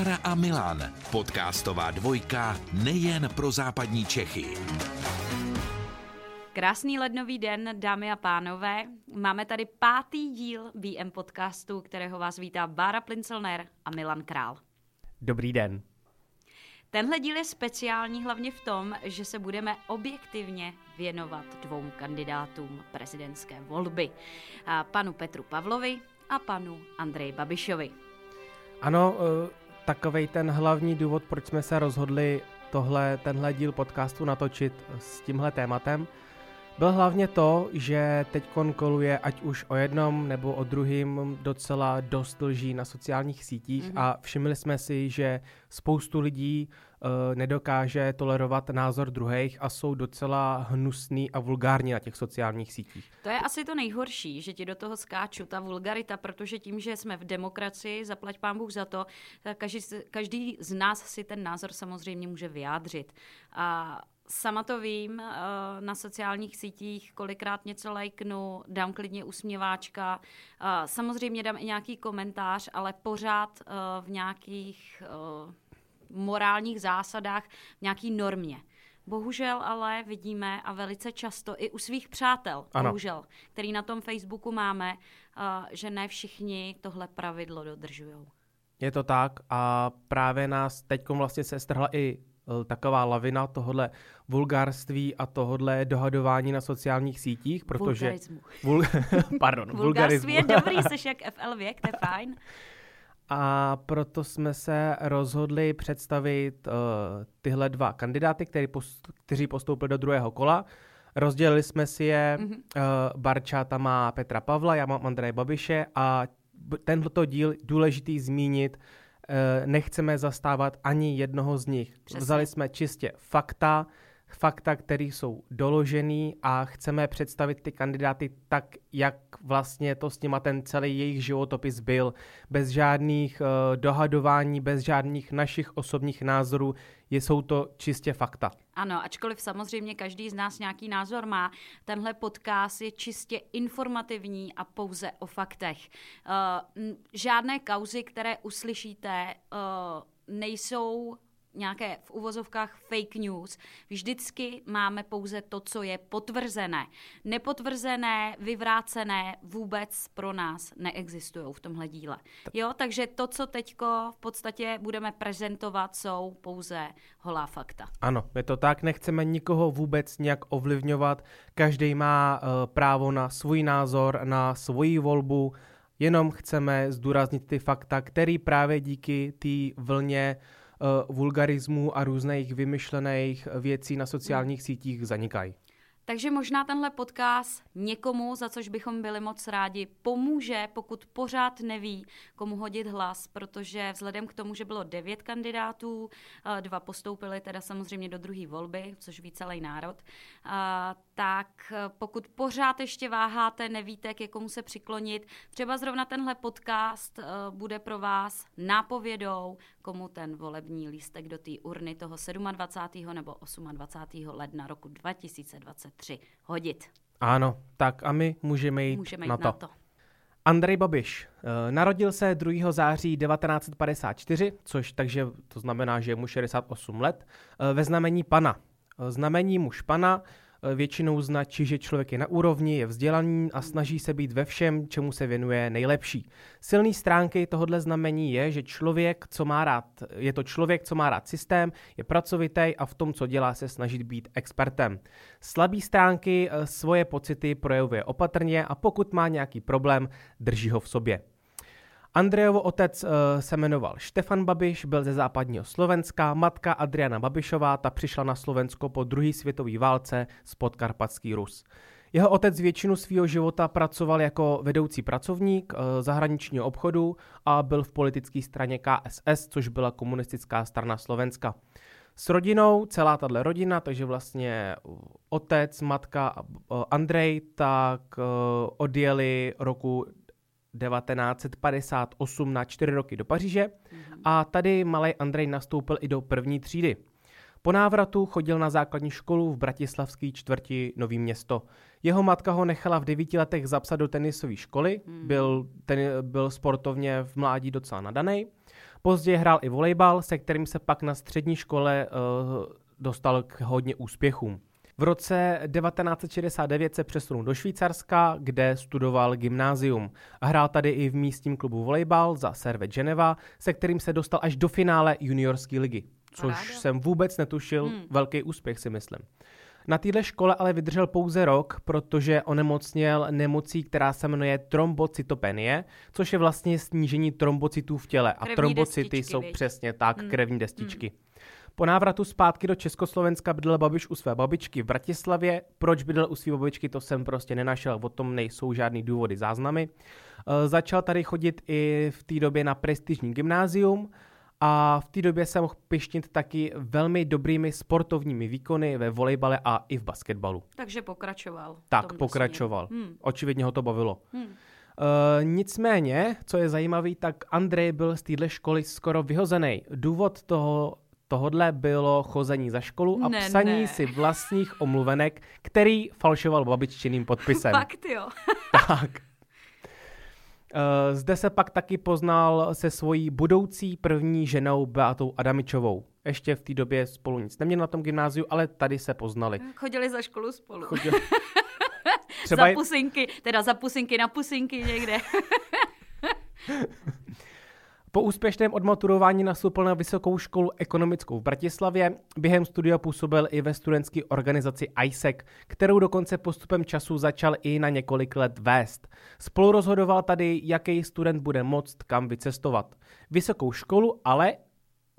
Bára a Milan, podcastová dvojka nejen pro západní Čechy. Krásný lednový den, dámy a pánové. Máme tady pátý díl BM podcastu, kterého vás vítá Bára Plincelner a Milan Král. Dobrý den. Tenhle díl je speciální hlavně v tom, že se budeme objektivně věnovat dvou kandidátům prezidentské volby. A panu Petru Pavlovi a panu Andreji Babišovi. Ano, eh, takovej ten hlavní důvod, proč jsme se rozhodli tohle, tenhle díl podcastu natočit s tímhle tématem, byl hlavně to, že teď koluje ať už o jednom nebo o druhém docela dost lží na sociálních sítích mm-hmm. a všimli jsme si, že spoustu lidí uh, nedokáže tolerovat názor druhých a jsou docela hnusný a vulgární na těch sociálních sítích. To je asi to nejhorší, že ti do toho skáču, ta vulgarita, protože tím, že jsme v demokracii, zaplať pán Bůh za to, tak každý, každý z nás si ten názor samozřejmě může vyjádřit. A Sama to vím, eh, na sociálních sítích kolikrát něco lajknu, dám klidně usměváčka, eh, samozřejmě dám i nějaký komentář, ale pořád eh, v nějakých morálních zásadách, v nějaký normě. Bohužel ale vidíme a velice často i u svých přátel, ano. bohužel, který na tom Facebooku máme, že ne všichni tohle pravidlo dodržují. Je to tak a právě nás teď vlastně se strhla i taková lavina tohohle vulgárství a tohohle dohadování na sociálních sítích, protože... Vulgarismu. Vul... Pardon, vulgarismu. je dobrý, jsi jak FL věk, to je fajn. A proto jsme se rozhodli představit uh, tyhle dva kandidáty, který post- kteří postoupili do druhého kola. Rozdělili jsme si je, mm-hmm. uh, Barča tam má Petra Pavla, já mám Andreje Babiše a tenhle díl důležitý zmínit, Eh, nechceme zastávat ani jednoho z nich. Přesně. Vzali jsme čistě fakta, fakta, které jsou doložený a chceme představit ty kandidáty tak, jak vlastně to s nima ten celý jejich životopis byl. Bez žádných uh, dohadování, bez žádných našich osobních názorů, jsou to čistě fakta. Ano, ačkoliv samozřejmě každý z nás nějaký názor má, tenhle podcast je čistě informativní a pouze o faktech. Uh, žádné kauzy, které uslyšíte, uh, nejsou nějaké v uvozovkách fake news. Vždycky máme pouze to, co je potvrzené. Nepotvrzené, vyvrácené vůbec pro nás neexistují v tomhle díle. Jo, takže to, co teďko v podstatě budeme prezentovat, jsou pouze holá fakta. Ano, je to tak, nechceme nikoho vůbec nějak ovlivňovat. Každý má uh, právo na svůj názor, na svoji volbu, jenom chceme zdůraznit ty fakta, které právě díky té vlně uh, uh, vulgarismů a různých vymyšlených věcí na sociálních sítích zanikají. Takže možná tenhle podcast někomu, za což bychom byli moc rádi, pomůže, pokud pořád neví, komu hodit hlas, protože vzhledem k tomu, že bylo devět kandidátů, eh, dva postoupili teda samozřejmě do druhé volby, což ví celý národ, eh, tak pokud pořád ještě váháte, nevíte, k komu se přiklonit, třeba zrovna tenhle podcast bude pro vás nápovědou, komu ten volební lístek do té urny toho 27. nebo 28. ledna roku 2023 hodit. Ano, tak a my můžeme jít, můžeme jít na, to. na to. Andrej Babiš uh, narodil se 2. září 1954, což takže to znamená, že je mu 68 let, uh, ve znamení pana. Uh, znamení muž pana Eh, většinou značí, že člověk je na úrovni, je vzdělaný a snaží se být ve všem, čemu se věnuje nejlepší. Silný stránky tohohle znamení je, že člověk, co má rád, je to člověk, co má rád systém, je pracovitý a v tom, co dělá, se snažit být expertem. Slabý stránky eh, svoje pocity projevuje opatrně a pokud má nějaký problém, drží ho v sobě. Andrejovo otec uh, se jmenoval Štefan Babiš, byl ze západního Slovenska, matka Adriana Babišová, ta přišla na Slovensko po druhé světové válce z podkarpatský Rus. Jeho otec většinu svého života pracoval jako vedoucí pracovník uh, zahraničního obchodu a byl v politické straně KSS, což byla komunistická strana Slovenska. S rodinou, celá tahle rodina, takže vlastně otec, matka a Andrej, tak odjeli roku 1958 na čtyři roky do Paříže mm-hmm. a tady malý Andrej nastoupil i do první třídy. Po návratu chodil na základní školu v bratislavské čtvrti Nový město. Jeho matka ho nechala v devíti letech zapsat do tenisové školy, mm. byl, ten, byl sportovně v mládí docela nadaný. Později hrál i volejbal, se kterým se pak na střední škole uh, dostal k hodně úspěchům. V roce 1969 se přesunul do Švýcarska, kde studoval gymnázium. Hrál tady i v místním klubu volejbal za Serve Geneva, se kterým se dostal až do finále juniorské ligy. Což Paráda. jsem vůbec netušil, hmm. velký úspěch si myslím. Na téhle škole ale vydržel pouze rok, protože onemocněl nemocí, která se jmenuje trombocytopenie, což je vlastně snížení trombocytů v těle. Krevní a trombocyty destičky, jsou viď? přesně tak, hmm. krevní destičky. Hmm. Po návratu zpátky do Československa bydlel Babiš u své babičky v Bratislavě. Proč bydlel u své babičky, to jsem prostě nenašel, o tom nejsou žádný důvody, záznamy. E, začal tady chodit i v té době na prestižní gymnázium a v té době se mohl pištit taky velmi dobrými sportovními výkony ve volejbale a i v basketbalu. Takže pokračoval. Tak, pokračoval. Hmm. Očividně ho to bavilo. Hmm. Uh, nicméně, co je zajímavé, tak Andrej byl z téhle školy skoro vyhozený. Důvod toho tohodle bylo chození za školu a ne, psaní ne. si vlastních omluvenek, který falšoval babiččiným podpisem. Fakt jo. tak. Uh, zde se pak taky poznal se svojí budoucí první ženou Beatou Adamičovou. Ještě v té době spolu nic neměli na tom gymnáziu, ale tady se poznali. Chodili za školu spolu. Chodili. Třeba za pusinky, teda za pusinky na pusinky někde. Po úspěšném odmaturování nastoupil na Vysokou školu ekonomickou v Bratislavě. Během studia působil i ve studentské organizaci ISEC, kterou dokonce postupem času začal i na několik let vést. Spolu rozhodoval tady, jaký student bude moct kam vycestovat. Vysokou školu ale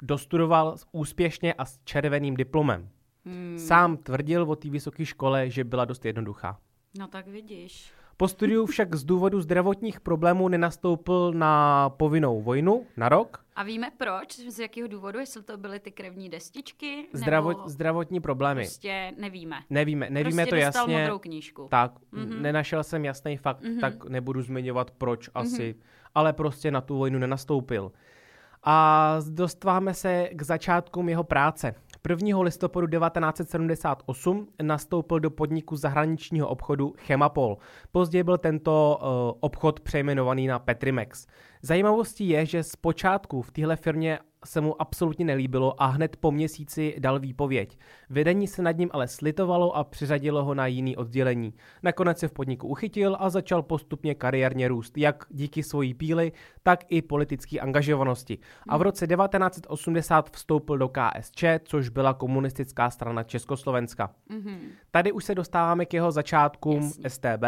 dostudoval úspěšně a s červeným diplomem. Hmm. Sám tvrdil o té vysoké škole, že byla dost jednoduchá. No tak vidíš. Po studiu však z důvodu zdravotních problémů nenastoupil na povinnou vojnu na rok. A víme proč? Z jakého důvodu? Jestli to byly ty krevní destičky? Zdravot, nebo zdravotní problémy. Prostě nevíme. Nevíme, nevíme prostě to jasně. modrou knížku. Tak, mm-hmm. nenašel jsem jasný fakt, mm-hmm. tak nebudu zmiňovat proč mm-hmm. asi, ale prostě na tu vojnu nenastoupil. A dostáváme se k začátkům jeho práce. 1. listopadu 1978 nastoupil do podniku zahraničního obchodu Chemapol. Později byl tento uh, obchod přejmenovaný na Petrimex. Zajímavostí je, že zpočátku v téhle firmě se mu absolutně nelíbilo a hned po měsíci dal výpověď. Vedení se nad ním ale slitovalo a přiřadilo ho na jiný oddělení. Nakonec se v podniku uchytil a začal postupně kariérně růst, jak díky svojí píly, tak i politické angažovanosti. A v roce 1980 vstoupil do KSČ, což byla komunistická strana Československa. Mm-hmm. Tady už se dostáváme k jeho začátkům Jasně. STB.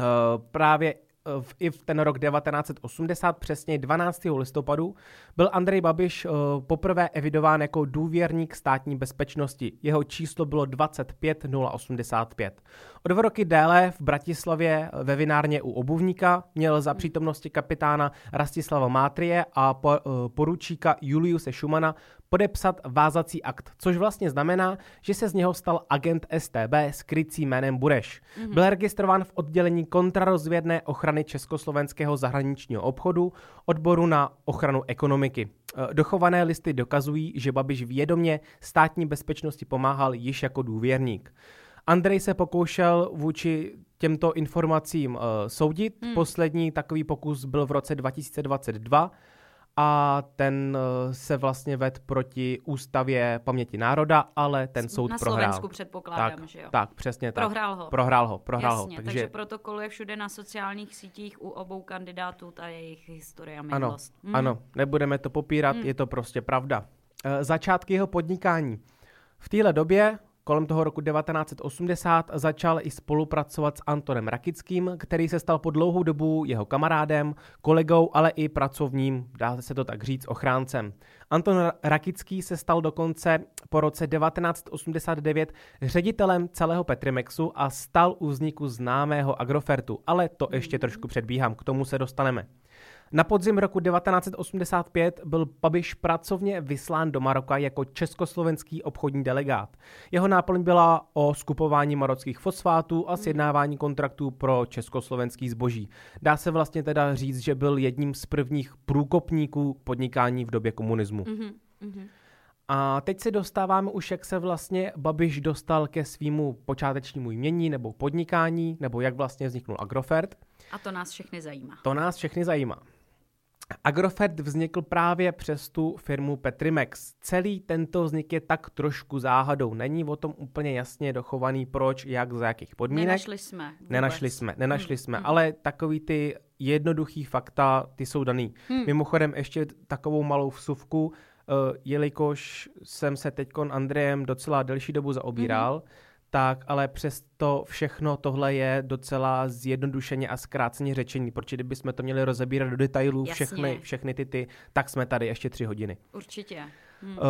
Uh, právě v, i v ten rok 1980, přesně 12. listopadu, byl Andrej Babiš uh, poprvé evidován jako důvěrník státní bezpečnosti. Jeho číslo bylo 25085. O dva roky déle v Bratislavě ve vinárně u obuvníka měl za přítomnosti kapitána Rastislava Mátrie a uh, poručíka Juliuse Schumana podepsat vázací akt, což vlastně znamená, že se z něho stal agent STB s krycím jménem Bureš. Mm-hmm. Byl registrován v oddělení kontrarozvědné ochrany československého zahraničního obchodu, odboru na ochranu ekonomiky. E, dochované listy dokazují, že Babiš vědomě státní bezpečnosti pomáhal již jako důvěrník. Andrej se pokoušel vůči těmto informacím uh, soudit. Hmm. Poslední takový pokus byl v roce 2022 a ten uh, se vlastně ved proti ústavě paměti národa, ale ten soud Na prohrál. Na Slovensku předpokládám, tak, že jo? Tak, přesně tak. Prohrál ho. Prohrál ho, prohrál Jasně, ho. Takže... takže protokoluje všude na sociálních sítích u obou kandidátů ta jejich historie a minulost. Ano, hmm. ano, nebudeme to popírat, hmm. je to prostě pravda. Uh, začátky jeho podnikání. V téhle době Kolem toho roku 1980 začal i spolupracovat s Antonem Rakickým, který se stal po dlouhou dobu jeho kamarádem, kolegou, ale i pracovním, dá se to tak říct, ochráncem. Anton Rakický se stal dokonce po roce 1989 ředitelem celého Petrimexu a stal u vzniku známého Agrofertu, ale to ještě trošku předbíhám, k tomu se dostaneme. Na podzim roku 1985 byl Babiš pracovně vyslán do Maroka jako československý obchodní delegát. Jeho náplň byla o skupování marockých fosfátů a sjednávání kontraktů pro československý zboží. Dá se vlastně teda říct, že byl jedním z prvních průkopníků podnikání v době komunismu. Mm-hmm. A teď se dostáváme už, jak se vlastně Babiš dostal ke svýmu počátečnímu jmění nebo podnikání, nebo jak vlastně vzniknul Agrofert. A to nás všechny zajímá. To nás všechny zajímá. Agrofert vznikl právě přes tu firmu Petrimex. Celý tento vznik je tak trošku záhadou. Není o tom úplně jasně dochovaný proč, jak, za jakých podmínek. Nenašli jsme. Vůbec. Nenašli jsme, nenašli hmm. jsme, hmm. ale takový ty jednoduchý fakta, ty jsou daný. Hmm. Mimochodem ještě takovou malou vsuvku, uh, jelikož jsem se teď Andrejem docela delší dobu zaobíral, hmm tak ale přesto všechno tohle je docela zjednodušeně a zkráceně řečení, protože kdybychom to měli rozebírat do detailů všechny, všechny ty ty, tak jsme tady ještě tři hodiny. Určitě. Hmm. Uh,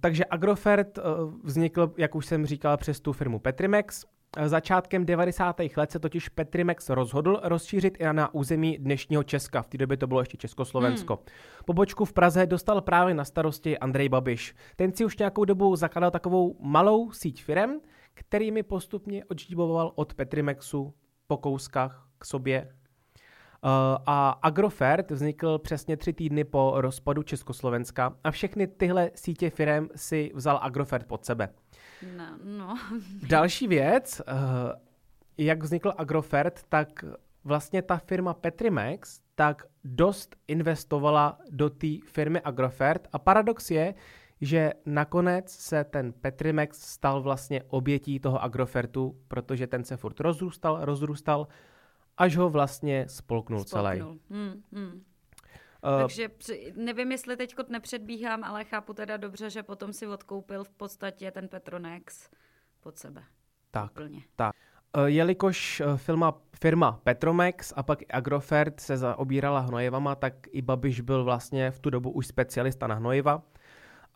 takže Agrofert uh, vznikl, jak už jsem říkal, přes tu firmu Petrimex. Začátkem 90. let se totiž Petrimex rozhodl rozšířit i na území dnešního Česka. V té době to bylo ještě Československo. Hmm. Pobočku v Praze dostal právě na starosti Andrej Babiš. Ten si už nějakou dobu zakládal takovou malou síť firem, kterými postupně odžíboval od Petrimexu po kouskách k sobě. Uh, a Agrofert vznikl přesně tři týdny po rozpadu Československa a všechny tyhle sítě firm si vzal Agrofert pod sebe. No, no. Další věc, uh, jak vznikl Agrofert, tak vlastně ta firma Petrimex tak dost investovala do té firmy Agrofert a paradox je, že nakonec se ten Petrimex stal vlastně obětí toho Agrofertu, protože ten se furt rozrůstal, rozrůstal, až ho vlastně spolknul, spolknul. celý. Hmm, hmm. Uh, Takže nevím, jestli teď nepředbíhám, ale chápu teda dobře, že potom si odkoupil v podstatě ten Petronex pod sebe. Tak, Úplně. tak. Uh, jelikož uh, firma, firma Petromex a pak Agrofert se zaobírala hnojivama, tak i Babiš byl vlastně v tu dobu už specialista na hnojiva.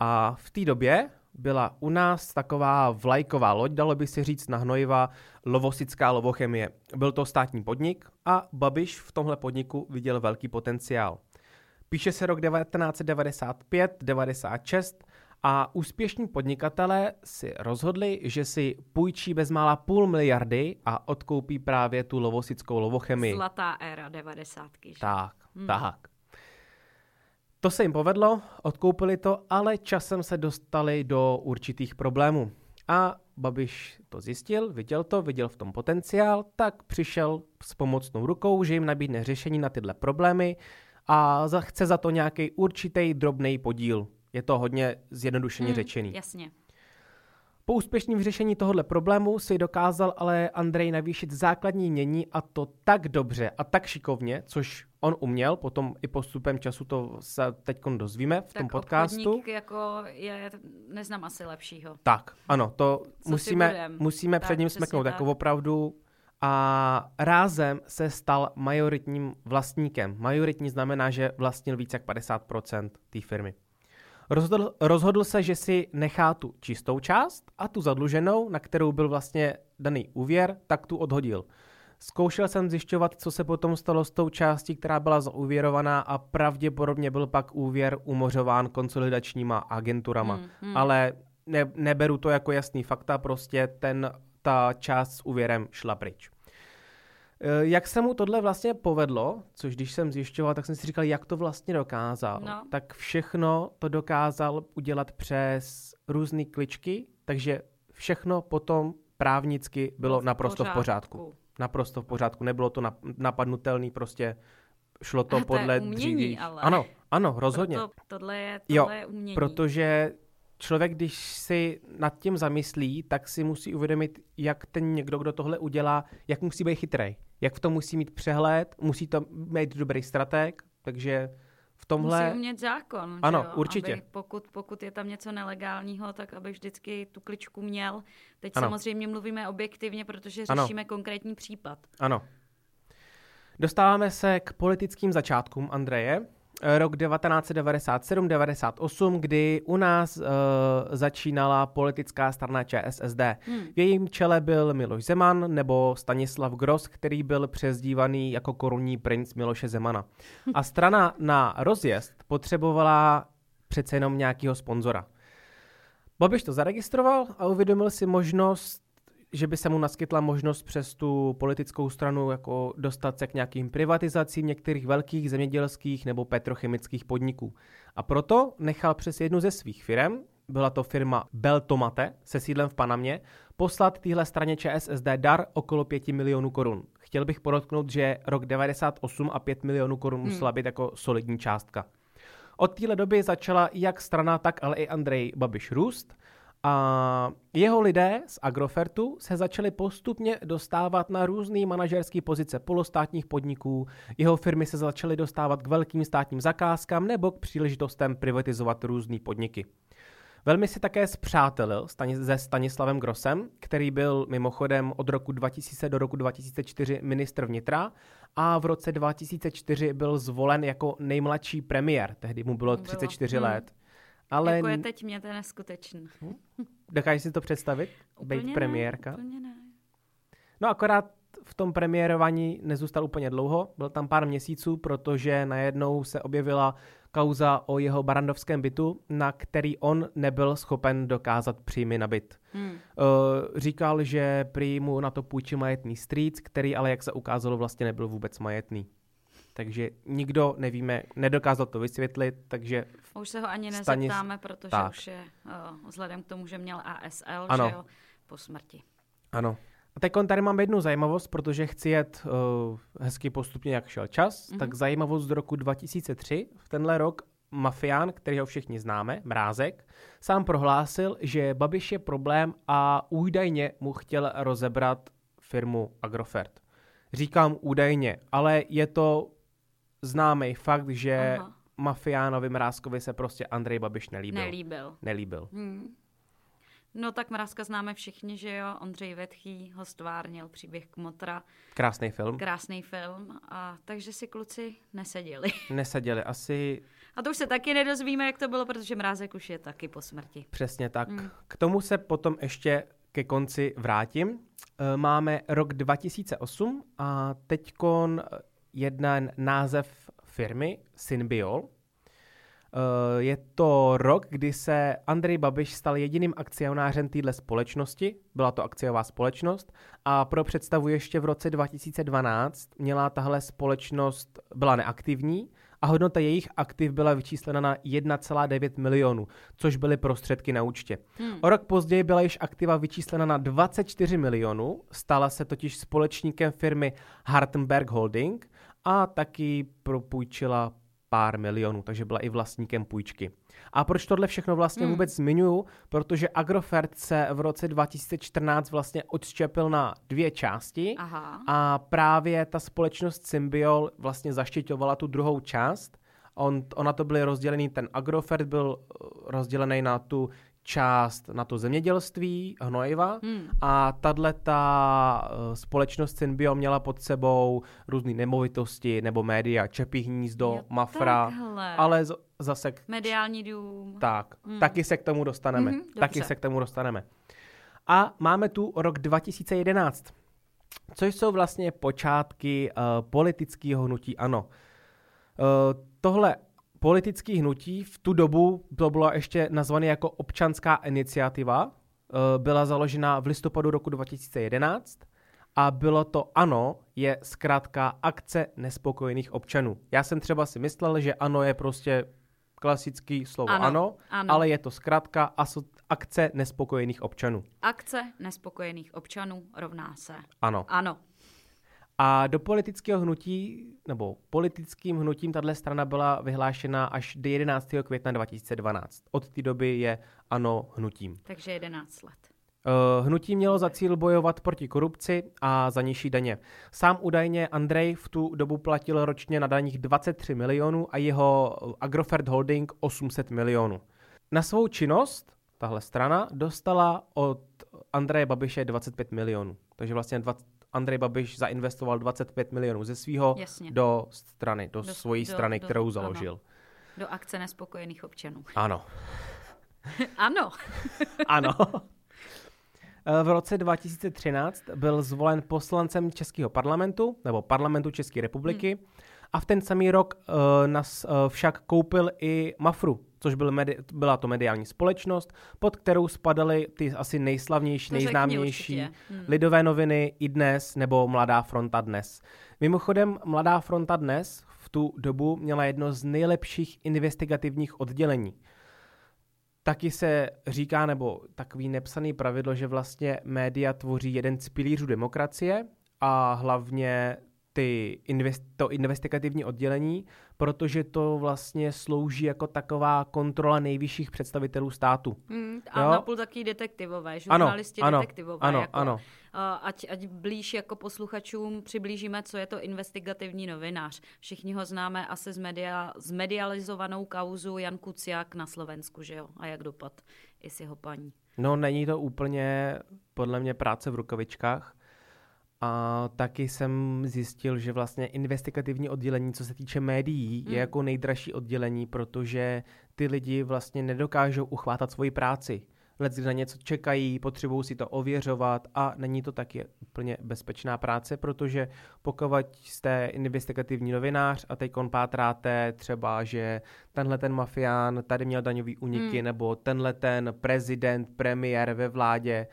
A v té době byla u nás taková vlajková loď, dalo by se říct na hnojiva, Lovosická lovochemie. Byl to státní podnik a Babiš v tomhle podniku viděl velký potenciál. Píše se rok 1995-96 a úspěšní podnikatelé si rozhodli, že si půjčí bezmála půl miliardy a odkoupí právě tu lovosickou lovochemii. Zlatá éra 90. Tak, hmm. tak. To se jim povedlo, odkoupili to, ale časem se dostali do určitých problémů. A Babiš to zjistil, viděl to, viděl v tom potenciál, tak přišel s pomocnou rukou, že jim nabídne řešení na tyhle problémy a chce za to nějaký určitý drobný podíl. Je to hodně zjednodušeně hmm, řečený. Jasně. Po úspěšném vyřešení tohohle problému si dokázal ale Andrej navýšit základní mění a to tak dobře a tak šikovně, což on uměl, potom i postupem času to se teď dozvíme v tak tom podcastu. jako je, neznám asi lepšího. Tak, ano, to Co musíme, musíme tak, před ním smeknout, tak. jako opravdu a rázem se stal majoritním vlastníkem. Majoritní znamená, že vlastnil více jak 50% té firmy. Rozhodl, rozhodl se, že si nechá tu čistou část a tu zadluženou, na kterou byl vlastně daný úvěr, tak tu odhodil. Zkoušel jsem zjišťovat, co se potom stalo s tou částí, která byla zauvěrovaná a pravděpodobně byl pak úvěr umořován konsolidačníma agenturama. Hmm, hmm. Ale ne, neberu to jako jasný fakta, prostě ten, ta část s úvěrem šla pryč. Eh, jak se mu tohle vlastně povedlo, což když jsem zjišťoval, tak jsem si říkal, jak to vlastně dokázal. No. Tak všechno to dokázal udělat přes různé kličky, takže všechno potom právnicky bylo v naprosto pořádku. v pořádku. Naprosto v pořádku, nebylo to napadnutelný, prostě šlo to, to podle dříví. Ale... Ano, ano, rozhodně. Proto tohle je, tohle jo, je umění. protože člověk, když si nad tím zamyslí, tak si musí uvědomit, jak ten někdo, kdo tohle udělá, jak musí být chytrý, jak v tom musí mít přehled, musí to mít dobrý strateg, takže v tomhle... Musí umět zákon. Ano, jo? určitě. Aby pokud, pokud je tam něco nelegálního, tak aby vždycky tu kličku měl. Teď ano. samozřejmě mluvíme objektivně, protože řešíme ano. konkrétní případ. Ano. Dostáváme se k politickým začátkům Andreje rok 1997-98, kdy u nás uh, začínala politická strana ČSSD. Hmm. V jejím čele byl Miloš Zeman nebo Stanislav Gross, který byl přezdívaný jako korunní princ Miloše Zemana. A strana na rozjezd potřebovala přece jenom nějakého sponzora. Babiš to zaregistroval a uvědomil si možnost že by se mu naskytla možnost přes tu politickou stranu jako dostat se k nějakým privatizacím některých velkých zemědělských nebo petrochemických podniků. A proto nechal přes jednu ze svých firm, byla to firma Beltomate se sídlem v Panamě, poslat téhle straně ČSSD dar okolo 5 milionů korun. Chtěl bych podotknout, že rok 98 a 5 milionů korun hmm. musela být jako solidní částka. Od téhle doby začala jak strana, tak ale i Andrej Babiš růst a jeho lidé z Agrofertu se začali postupně dostávat na různé manažerské pozice polostátních podniků, jeho firmy se začaly dostávat k velkým státním zakázkám nebo k příležitostem privatizovat různé podniky. Velmi si také zpřátelil se Stanislavem Grosem, který byl mimochodem od roku 2000 do roku 2004 ministr vnitra a v roce 2004 byl zvolen jako nejmladší premiér. Tehdy mu bylo 34 bylo. Hmm. let. Ale... Jako je teď mě, to je neskutečný. Hm? Dokážeš si to představit? Úplně Být premiérka? Ne, úplně ne. No akorát v tom premiérování nezůstal úplně dlouho, byl tam pár měsíců, protože najednou se objevila kauza o jeho barandovském bytu, na který on nebyl schopen dokázat příjmy na byt. Hmm. Uh, říkal, že prý mu na to půjčí majetný strýc, který ale, jak se ukázalo, vlastně nebyl vůbec majetný. Takže nikdo nevíme, nedokázal to vysvětlit, takže... Už se ho ani nezeptáme, stanis... protože tak. už je uh, vzhledem k tomu, že měl ASL, ano. že jo, po smrti. Ano. A teď tady mám jednu zajímavost, protože chci jet uh, hezky postupně, jak šel čas. Mm-hmm. Tak zajímavost z roku 2003. V tenhle rok mafián, který ho všichni známe, Mrázek, sám prohlásil, že Babiš je problém a údajně mu chtěl rozebrat firmu Agrofert. Říkám údajně, ale je to známý fakt, že Aha. mafiánovi Mrázkovi se prostě Andrej Babiš nelíbil. Nelíbil. Nelíbil. Hmm. No tak Mrázka známe všichni, že jo. Ondřej Vetchý ho stvárnil příběh Kmotra. Krásný film. Krásný film. A takže si kluci neseděli. Neseděli, asi... A to už se taky nedozvíme, jak to bylo, protože Mrázek už je taky po smrti. Přesně tak. Hmm. K tomu se potom ještě ke konci vrátím. E, máme rok 2008 a teďkon jeden název firmy, Synbiol, Eh, je to rok, kdy se Andrej Babiš stal jediným akcionářem téhle společnosti, byla to akciová společnost a pro představu ještě v roce 2012 měla tahle společnost, byla neaktivní a hodnota jejich aktiv byla vyčíslena na 1,9 milionů, což byly prostředky na účtě. Hmm. O rok později byla již aktiva vyčíslena na 24 milionů, stala se totiž společníkem firmy Hartenberg Holding a taky propůjčila pár milionů, takže byla i vlastníkem půjčky. A proč tohle všechno vlastně hmm. vůbec zmiňuju? Protože Agrofert se v roce 2014 vlastně odštěpil na dvě části Aha. a právě ta společnost Symbiol vlastně zaštiťovala tu druhou část. On, ona to byly rozdělený, ten Agrofert byl eh, rozdělený na tu část na to zemědělství, hnojiva hmm. a tahle ta uh, společnost Synbio měla pod sebou různé nemovitosti nebo média, Čepí hnízdo, jo, Mafra, takhle. ale z- zase... Mediální dům. Tak, hmm. taky se k tomu dostaneme. Hmm, taky se k tomu dostaneme. A máme tu rok 2011, což jsou vlastně počátky uh, politického hnutí ANO. Uh, tohle politický hnutí v tu dobu, to bylo ještě nazvané jako občanská iniciativa, eh, byla založena v listopadu roku 2011 a bylo to ANO je zkrátka akce nespokojených občanů. Já jsem třeba si myslel, že ANO je prostě klasický slovo ano, ano, ano. ale je to zkrátka akce nespokojených občanů. Akce nespokojených občanů rovná se. Ano. Ano. A do politického hnutí, nebo politickým hnutím tahle strana byla vyhlášena až do 11. května 2012. Od té doby je ano hnutím. Takže 11 let. Uh, hnutí mělo za cíl bojovat proti korupci a za nižší daně. Sám údajně Andrej v tu dobu platil ročně na daních 23 milionů a jeho Agrofert Holding 800 milionů. Na svou činnost tahle strana dostala od Andreje Babiše 25 milionů. Takže vlastně 20, Andrej Babiš zainvestoval 25 milionů ze svého do strany, do, do svojí do, strany, do, kterou založil. Ano. Do akce nespokojených občanů. Ano. ano. ano. Eh, v roce 2013 byl zvolen poslancem Českého parlamentu, nebo parlamentu České republiky, hmm. A v ten samý rok uh, nas uh, však koupil i Mafru, což byl medi- byla to mediální společnost, pod kterou spadaly ty asi nejslavnější, to nejznámější hmm. lidové noviny i dnes nebo Mladá fronta dnes. Mimochodem, Mladá fronta dnes v tu dobu měla jedno z nejlepších investigativních oddělení. Taky se říká, nebo takový nepsaný pravidlo, že vlastně média tvoří jeden z pilířů demokracie a hlavně ty invest, to investigativní oddělení, protože to vlastně slouží jako taková kontrola nejvyšších představitelů státu. Hmm, a jo? napůl taky detektivové, žurnalisti ano, detektivové. Ano, jako, ano. Ať, ať blíž jako posluchačům přiblížíme, co je to investigativní novinář. Všichni ho známe asi z, media, z medializovanou kauzu Jan Kuciak na Slovensku, že jo? A jak dopad i s jeho paní. No není to úplně podle mě práce v rukavičkách, a taky jsem zjistil, že vlastně investigativní oddělení, co se týče médií, mm. je jako nejdražší oddělení, protože ty lidi vlastně nedokážou uchvátat svoji práci. Lec na něco čekají, potřebují si to ověřovat a není to taky úplně bezpečná práce, protože pokud jste investigativní novinář a teď pátráte třeba, že tenhle ten mafián tady měl daňový uniky, mm. nebo tenhle ten prezident, premiér ve vládě,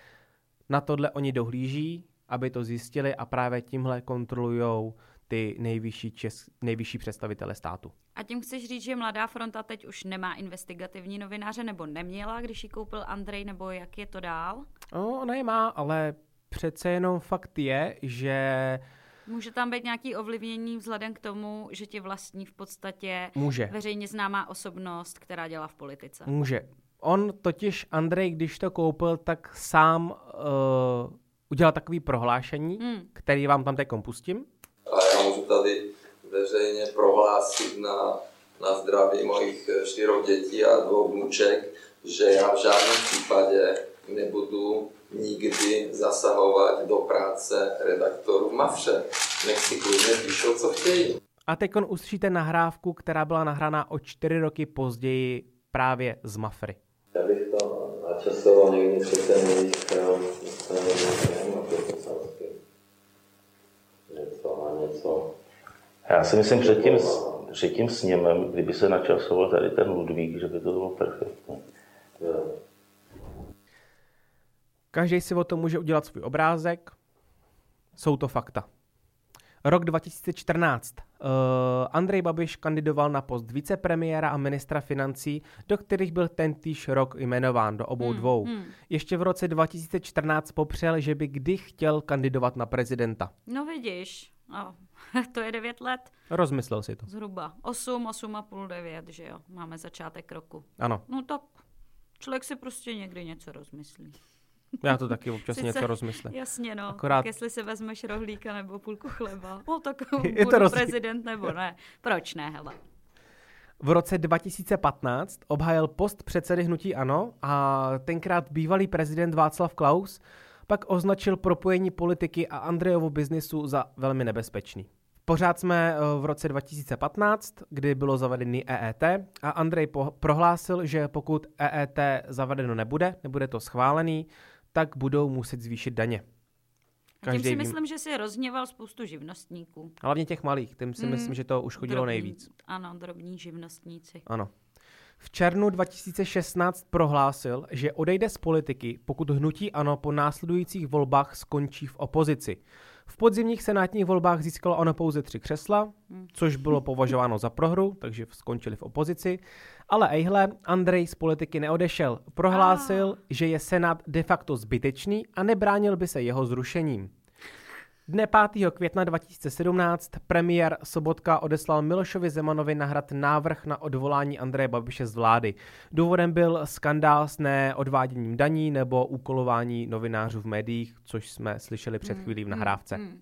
na tohle oni dohlíží, aby to zjistili a právě tímhle kontrolují ty nejvyšší, čes, nejvyšší představitele státu. A tím chceš říct, že Mladá fronta teď už nemá investigativní novináře, nebo neměla, když ji koupil Andrej, nebo jak je to dál? No, ona je má, ale přece jenom fakt je, že Může tam být nějaký ovlivnění vzhledem k tomu, že ti vlastní v podstatě Může. veřejně známá osobnost, která dělá v politice. Může. On totiž, Andrej, když to koupil, tak sám uh, udělal takový prohlášení, hmm. který vám tam teď pustím. A já můžu tady veřejně prohlásit na, na zdraví mojich čtyřech dětí a dvou vnuček, že já v žádném případě nebudu nikdy zasahovat do práce redaktorů v Mafře. Nech si klidně píšou, co chtějí. A teď on ustříte nahrávku, která byla nahrána o čtyři roky později právě z Mafry. Já bych to načasoval někdy před ten jejich něco. Já si myslím, že tím, že tím sněmem, kdyby se načasoval tady ten Ludvík, že by to bylo perfektní. Každý si o tom může udělat svůj obrázek. Jsou to fakta. Rok 2014. Uh, eh, Andrej Babiš kandidoval na post vicepremiéra a ministra financí, do kterých byl tentýž rok jmenován do obou hmm, dvou. Hmm. Ještě v roce 2014 popřel, že by kdy chtěl kandidovat na prezidenta. No vidíš, no, to je 9 let. Rozmyslel si to. Zhruba 8, 8 a půl, 9, že jo, máme začátek roku. Ano. No tak člověk si prostě někdy něco rozmyslí. Já to taky občas Sice, něco rozmyslím. Jasně, no. Akorát... Tak jestli si vezmeš rohlíka nebo půlku chleba, no tak je to roz... prezident nebo ne. Proč ne, hele? V roce 2015 obhájil post předsedy Hnutí Ano a tenkrát bývalý prezident Václav Klaus pak označil propojení politiky a Andrejovu biznisu za velmi nebezpečný. Pořád jsme eh, v roce 2015, kdy bylo zavedený EET a Andrej po- prohlásil, že pokud EET zavedeno nebude, nebude to schválený, tak budou muset zvýšit daně. Každý tím si myslím, vím... že si rozněval spoustu živnostníků. Hlavně těch malých, tím si hmm. myslím, že to uškodilo drobní, nejvíc. Ano, drobní živnostníci. Ano. V červnu 2016 prohlásil, že odejde z politiky, pokud hnutí ANO po následujících volbách skončí v opozici. V podzimních senátních volbách získalo ono pouze tři křesla, což bylo považováno za prohru, takže skončili v opozici. Ale ejhle, Andrej z politiky neodešel. Prohlásil, ah. že je senát de facto zbytečný a nebránil by se jeho zrušením. Dne 5. května 2017 premiér Sobotka odeslal Milošovi Zemanovi nahrad návrh na odvolání Andreje Babiše z vlády. Důvodem byl skandál s neodváděním daní nebo úkolování novinářů v médiích, což jsme slyšeli před hmm, chvílí v hmm, nahrávce. Hmm.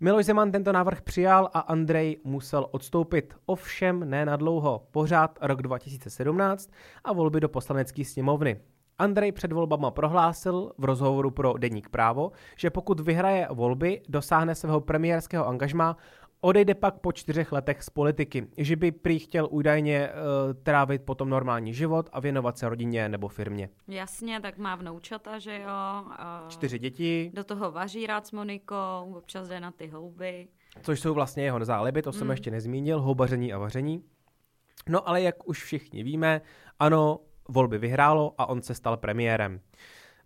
Miloš Zeman tento návrh přijal a Andrej musel odstoupit. Ovšem ne na dlouho, pořád rok 2017 a volby do poslanecké sněmovny. Andrej před volbama prohlásil v rozhovoru pro Deník právo, že pokud vyhraje volby, dosáhne svého premiérského angažma, odejde pak po čtyřech letech z politiky, že by prý chtěl údajně uh, trávit potom normální život a věnovat se rodině nebo firmě. Jasně, tak má vnoučata, že jo. Uh, Čtyři děti. Do toho vaří rád s Monikou, občas jde na ty houby. Což jsou vlastně jeho záliby, to mm. jsem ještě nezmínil, houbaření a vaření. No ale jak už všichni víme, ano, volby vyhrálo a on se stal premiérem.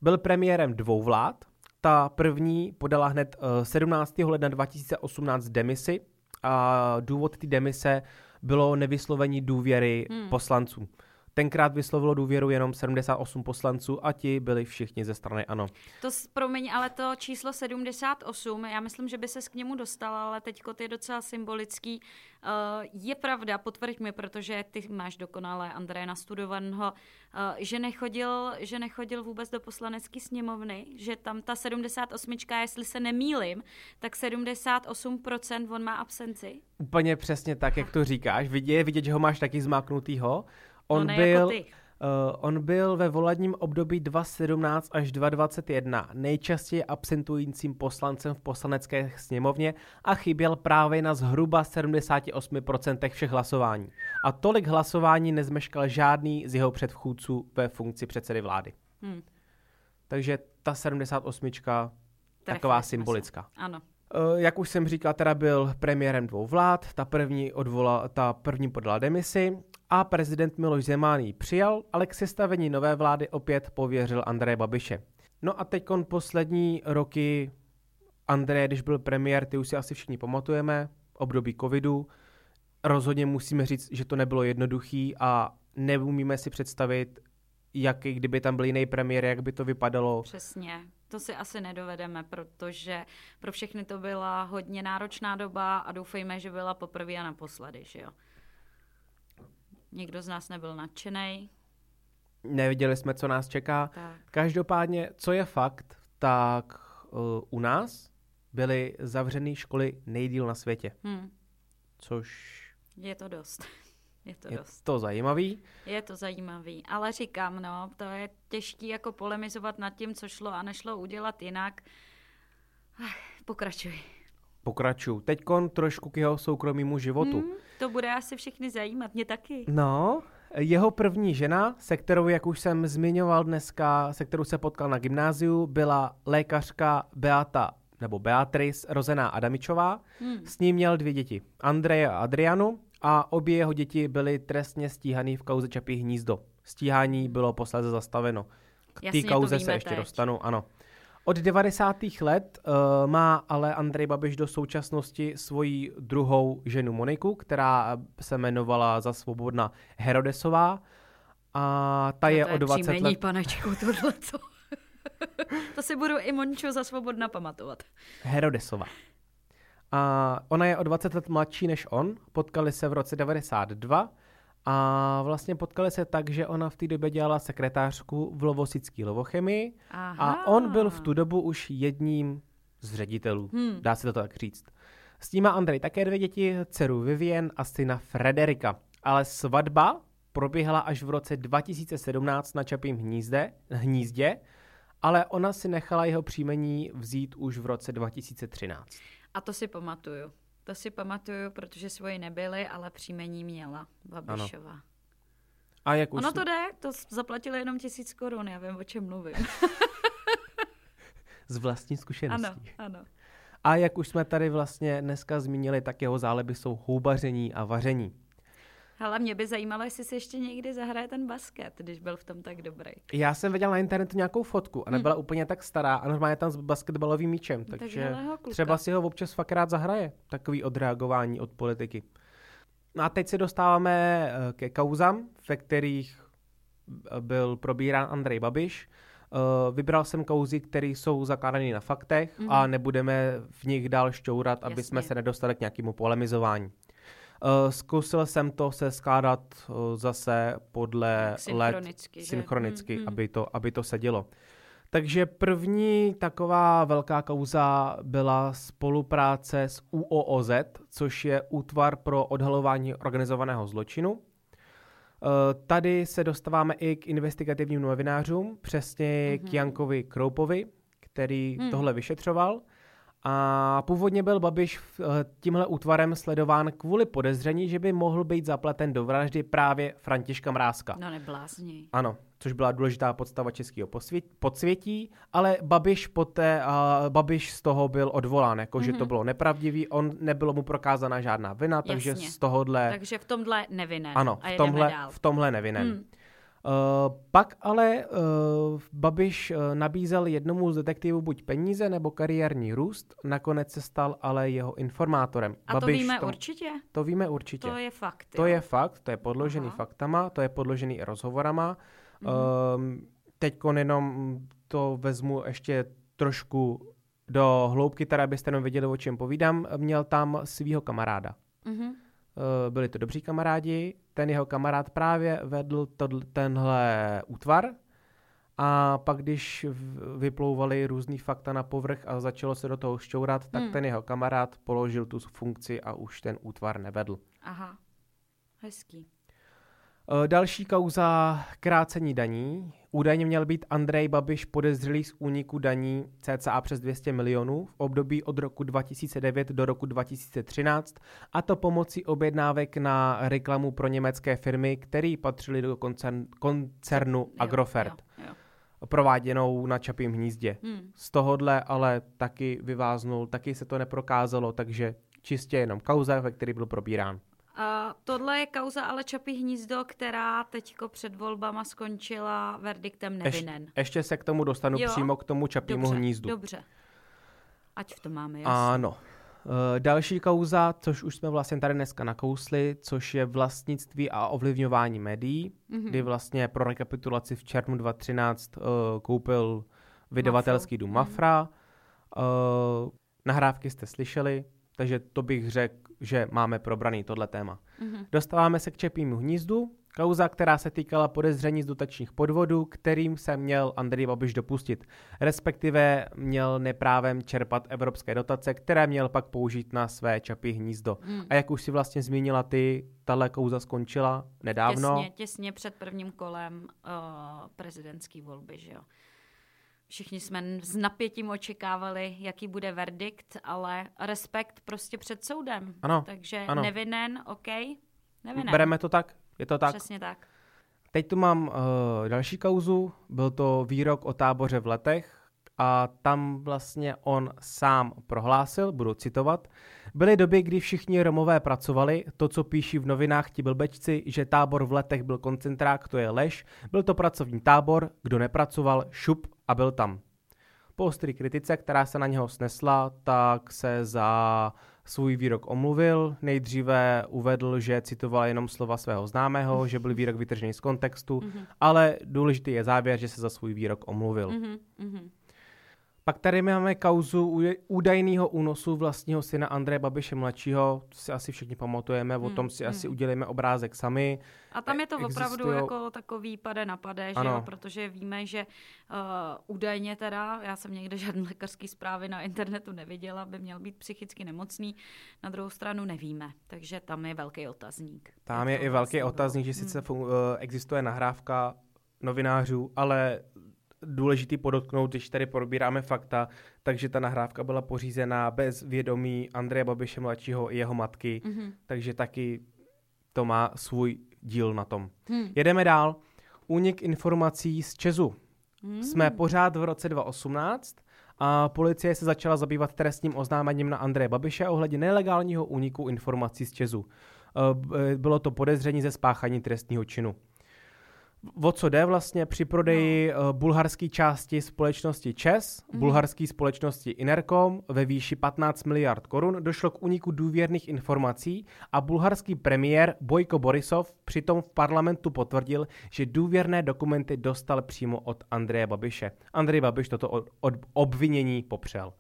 Byl premiérem dvou vlád. Ta první podala hned 17. Eh, ledna 2018 demisi a důvod té demise bylo nevyslovení důvěry hmm. poslanců. Tenkrát vyslovilo důvěru jenom 78 poslanců a ti byli všichni ze strany ANO. To promiň, ale to číslo 78, já myslím, že by se k němu dostala, ale teď je docela symbolický. Uh, je pravda, potvrď mi, protože ty máš dokonale Andreje nastudovaného, uh, že, nechodil, že nechodil vůbec do poslanecké sněmovny, že tam ta 78, jestli se nemýlim, tak 78% on má absenci. Úplně přesně tak, jak to říkáš. Vidě, vidět, že ho máš taky zmáknutýho. On no byl, jako Uh, on byl ve volebním období 2017 až 2021 nejčastěji absentujícím poslancem v poslanecké sněmovně a chyběl právě na zhruba 78% všech hlasování. A tolik hlasování nezmeškal žádný z jeho předchůdců ve funkci předsedy vlády. Hmm. Takže ta 78. taková symbolická. Ano. Eh, jak už jsem říkal, teda byl premiérem dvou vlád, ta první, odvolala, ta první podala demisi a prezident Miloš Zeman ji přijal, ale k sestavení nové vlády opět pověřil Andreje Babiše. No a teď poslední roky Andreje, když byl premiér, ty už si asi všichni pamatujeme, období covidu, rozhodně musíme říct, že to nebylo jednoduchý a neumíme si představit, jak kdyby tam byl jiný premiér, jak by to vypadalo. Přesně. To si asi nedovedeme, protože pro všechny to byla hodně náročná doba a doufejme, že byla poprvé a naposledy, že jo. Nikdo z nás nebyl nadšený. Neviděli jsme, co nás čeká. Tak. Každopádně, co je fakt, tak uh, u nás byly zavřené školy nejdíl na světě. Hmm. Což... Je to dost. Je to je dost. to zajímavý. Je to zajímavý, ale říkám, no, to je těžké jako polemizovat nad tím, co šlo a nešlo udělat jinak. Ach, pokračuj. Pokračuju. Teď trošku k jeho soukromému životu. Hmm, to bude asi všechny zajímat, mě taky. No, jeho první žena, se kterou, jak už jsem zmiňoval dneska, se kterou se potkal na gymnáziu, byla lékařka Beata nebo Beatrice rozená Adamičová. Hmm. S ním měl dvě děti, Andreje a Adrianu a obě jeho děti byly trestně stíhaný v kauze Čapí hnízdo. Stíhání bylo posléze zastaveno. K té kauze se ještě teď. dostanu, ano. Od 90. let uh, má ale Andrej Babiš do současnosti svoji druhou ženu Moniku, která se jmenovala za svobodna Herodesová. A ta to je, o 20 příjmení, let... panečku, tohleto. to si budu i Monču za svobodna pamatovat. Herodesová. A ona je o 20 let mladší než on, potkali se v roce 92 a vlastně potkali se tak, že ona v té době dělala sekretářku v Lovosický lovochemii Aha. a on byl v tu dobu už jedním z ředitelů, hmm. dá se to tak říct. S tím má Andrej také dvě děti, dceru Vivien a syna Frederika. Ale svatba proběhla až v roce 2017 na Čapím hnízde, hnízdě, ale ona si nechala jeho příjmení vzít už v roce 2013. A to si pamatuju. To si pamatuju, protože svoji nebyly, ale příjmení měla Babišová. Ano. A jak už ono to jde, to zaplatili jenom tisíc korun, já vím, o čem mluvím. Z vlastní zkušeností. Ano, ano. A jak už jsme tady vlastně dneska zmínili, tak jeho záleby jsou houbaření a vaření. Ale mě by zajímalo, jestli si ještě někdy zahraje ten basket, když byl v tom tak dobrý. Já jsem viděl na internetu nějakou fotku a nebyla hmm. úplně tak stará a normálně tam s basketbalovým míčem, takže třeba si ho občas fakt rád zahraje. Takový odreagování od politiky. No a teď se dostáváme eh, ke kauzám, ve kterých eh, byl probírán Andrej Babiš. Uh, vybral jsem kauzy, které jsou zakládané na faktech mm. a nebudeme v nich dál šťourat, aby Jasně. jsme se nedostali k nějakému polemizování. Uh, zkusil jsem to se skládat uh, zase podle synchronicky, let synchronicky, mm, mm. Aby, to, aby to sedělo. Takže první taková velká kauza byla spolupráce s UOOZ, což je útvar pro odhalování organizovaného zločinu. Uh, tady se dostáváme i k investigativním novinářům, přesně mm-hmm. k Jankovi Kroupovi, který mm. tohle vyšetřoval. A původně byl Babiš eh, tímhle útvarem sledován kvůli podezření, že by mohl být zapleten do vraždy právě Františka Mrázka. No neblázni. Ano, což byla důležitá podstava českého podsvětí, ale Babiš poté, uh, Babiš z toho byl odvolán, jako mm-hmm. že to mhm. bylo nepravdivý, on nebylo mu prokázána žádná vina, Jasně. takže z tohohle... Takže v tomhle nevinen. Ano, v tomhle, v tomhle nevinen. Mm. Uh, pak ale uh, Babiš uh, nabízel jednomu z detektivů buď peníze nebo kariérní růst, nakonec se stal ale jeho informátorem. A Babiš to víme určitě? To víme určitě. To je fakt. To jo. je fakt, to je podložený Aha. faktama, to je podložený i rozhovorama. Mhm. Uh, Teď jenom to vezmu ještě trošku do hloubky, teda abyste jenom věděli, o čem povídám. Měl tam svého kamaráda. Mhm. Eh, byli to dobří kamarádi, ten jeho kamarád právě vedl to, tenhle útvar a pak když vyplouvali různý fakta na povrch a začalo se do toho šťourat, tak hmm. ten jeho kamarád položil tu funkci a už ten útvar nevedl. Aha, hezký. Eh, další kauza krácení daní. Údajně měl být Andrej Babiš podezřelý z úniku daní cca přes 200 milionů v období od roku 2009 do roku 2013 a to pomocí objednávek na reklamu pro německé firmy, které patřily do koncern, koncernu jo, Agrofert. Jo, jo. prováděnou na Čapím hnízdě. Hmm. Z tohohle ale taky vyváznul, taky se to neprokázalo, takže čistě jenom kauza, ve který byl probírán. Uh, tohle je kauza ale Čapí hnízdo, která teďko před volbama skončila verdiktem nevinen. Ješ, ještě se k tomu dostanu jo? přímo k tomu Čapímu dobře, hnízdu. Dobře, ať v tom máme jasný. Ano. Uh, další kauza, což už jsme vlastně tady dneska nakousli, což je vlastnictví a ovlivňování médií, mm-hmm. kdy vlastně pro rekapitulaci v červnu 2013 uh, eh, koupil vydavatelský dům Mafra. Mm-hmm. Uh, nahrávky jste slyšeli, takže to bych řekl že máme probraný tohle téma. Mm-hmm. Dostáváme se k Čepímu hnízdu, kauza, která se týkala podezření z dotačních podvodů, kterým se měl Andrej Babiš dopustit. Respektive měl neprávem čerpat evropské dotace, které měl pak použít na své Čapí hnízdo. Mm. A jak už si vlastně zmínila ty, tahle kauza skončila nedávno. Těsně, těsně před prvním kolem uh, prezidentské volby, že jo. Všichni jsme s napětím očekávali, jaký bude verdikt, ale respekt prostě před soudem. Ano, Takže ano. nevinen, OK, nevinen. Bereme to tak, je to tak. Přesně tak. Teď tu mám uh, další kauzu, byl to výrok o táboře v letech a tam vlastně on sám prohlásil, budu citovat, byly doby, kdy všichni Romové pracovali, to, co píší v novinách ti blbečci, že tábor v letech byl koncentrák, to je lež, byl to pracovní tábor, kdo nepracoval, šup a byl tam. Po ostrý kritice, která se na něho snesla, tak se za svůj výrok omluvil. Nejdříve uvedl, že citoval jenom slova svého známého, že byl výrok vytržený z kontextu, mm-hmm. ale důležitý je závěr, že se za svůj výrok omluvil. Mm-hmm. Pak tady máme kauzu údajného únosu vlastního syna Andreje Babiše mladšího, to si asi všichni pamatujeme, hmm, o tom si hmm. asi udělíme obrázek sami. A tam je to Existují... opravdu jako takový pade na pade, že jo? protože víme, že uh, údajně teda, já jsem někde žádné lékařské zprávy na internetu neviděla, by měl být psychicky nemocný, na druhou stranu nevíme, takže tam je velký otazník. Tam je i velký vlastně otazník, že sice hmm. uh, existuje nahrávka novinářů, ale důležitý podotknout, když tady probíráme fakta, takže ta nahrávka byla pořízená bez vědomí Andreje Babiše mladšího i jeho matky, mm-hmm. takže taky to má svůj díl na tom. Hmm. Jedeme dál. Únik informací z Česu. Hmm. Jsme pořád v roce 2018 a policie se začala zabývat trestním oznámením na Andreje Babiše ohledně nelegálního úniku informací z Česu. Eh, bylo to podezření ze spáchání trestního činu o co jde vlastně při prodeji no. bulharské části společnosti ČES, mm. bulharské společnosti Inercom ve výši 15 miliard korun došlo k uniku důvěrných informací a bulharský premiér Bojko Borisov přitom v parlamentu potvrdil, že důvěrné dokumenty dostal přímo od Andreje Babiše. Andrej Babiš toto od, od obvinění popřel.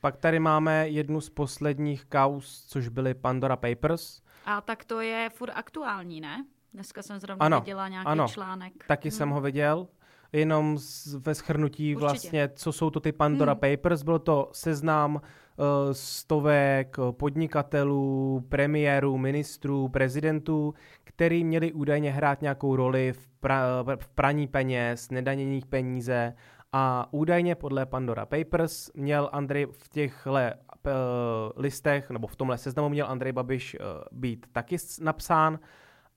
Pak tady máme jednu z posledních kaus, což byly Pandora Papers. A tak to je furt aktuální, ne? Dneska jsem zrovna ano, viděla nějaký ano, článek. taky hmm. jsem ho viděl. Jenom z, ve schrnutí Určitě. vlastně, co jsou to ty Pandora hmm. Papers. Byl to seznam uh, stovek podnikatelů, premiérů, ministrů, prezidentů, který měli údajně hrát nějakou roli v, pra, v praní peněz, nedaněních peníze a údajně podle Pandora Papers měl Andrej v těchto uh, listech, nebo v tomhle seznamu měl Andrej Babiš uh, být taky napsán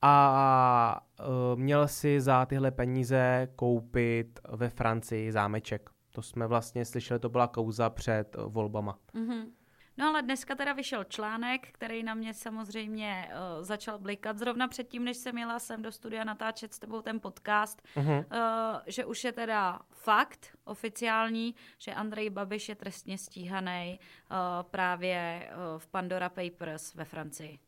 a uh, měl si za tyhle peníze koupit ve Francii zámeček. To jsme vlastně slyšeli, to byla kauza před volbama. Mm-hmm. No ale dneska teda vyšel článek, který na mě samozřejmě uh, začal blikat zrovna předtím, než jsem jela sem do studia natáčet s tebou ten podcast, uh-huh. uh, že už je teda fakt oficiální, že Andrej Babiš je trestně stíhaný uh, právě uh, v Pandora Papers ve Francii.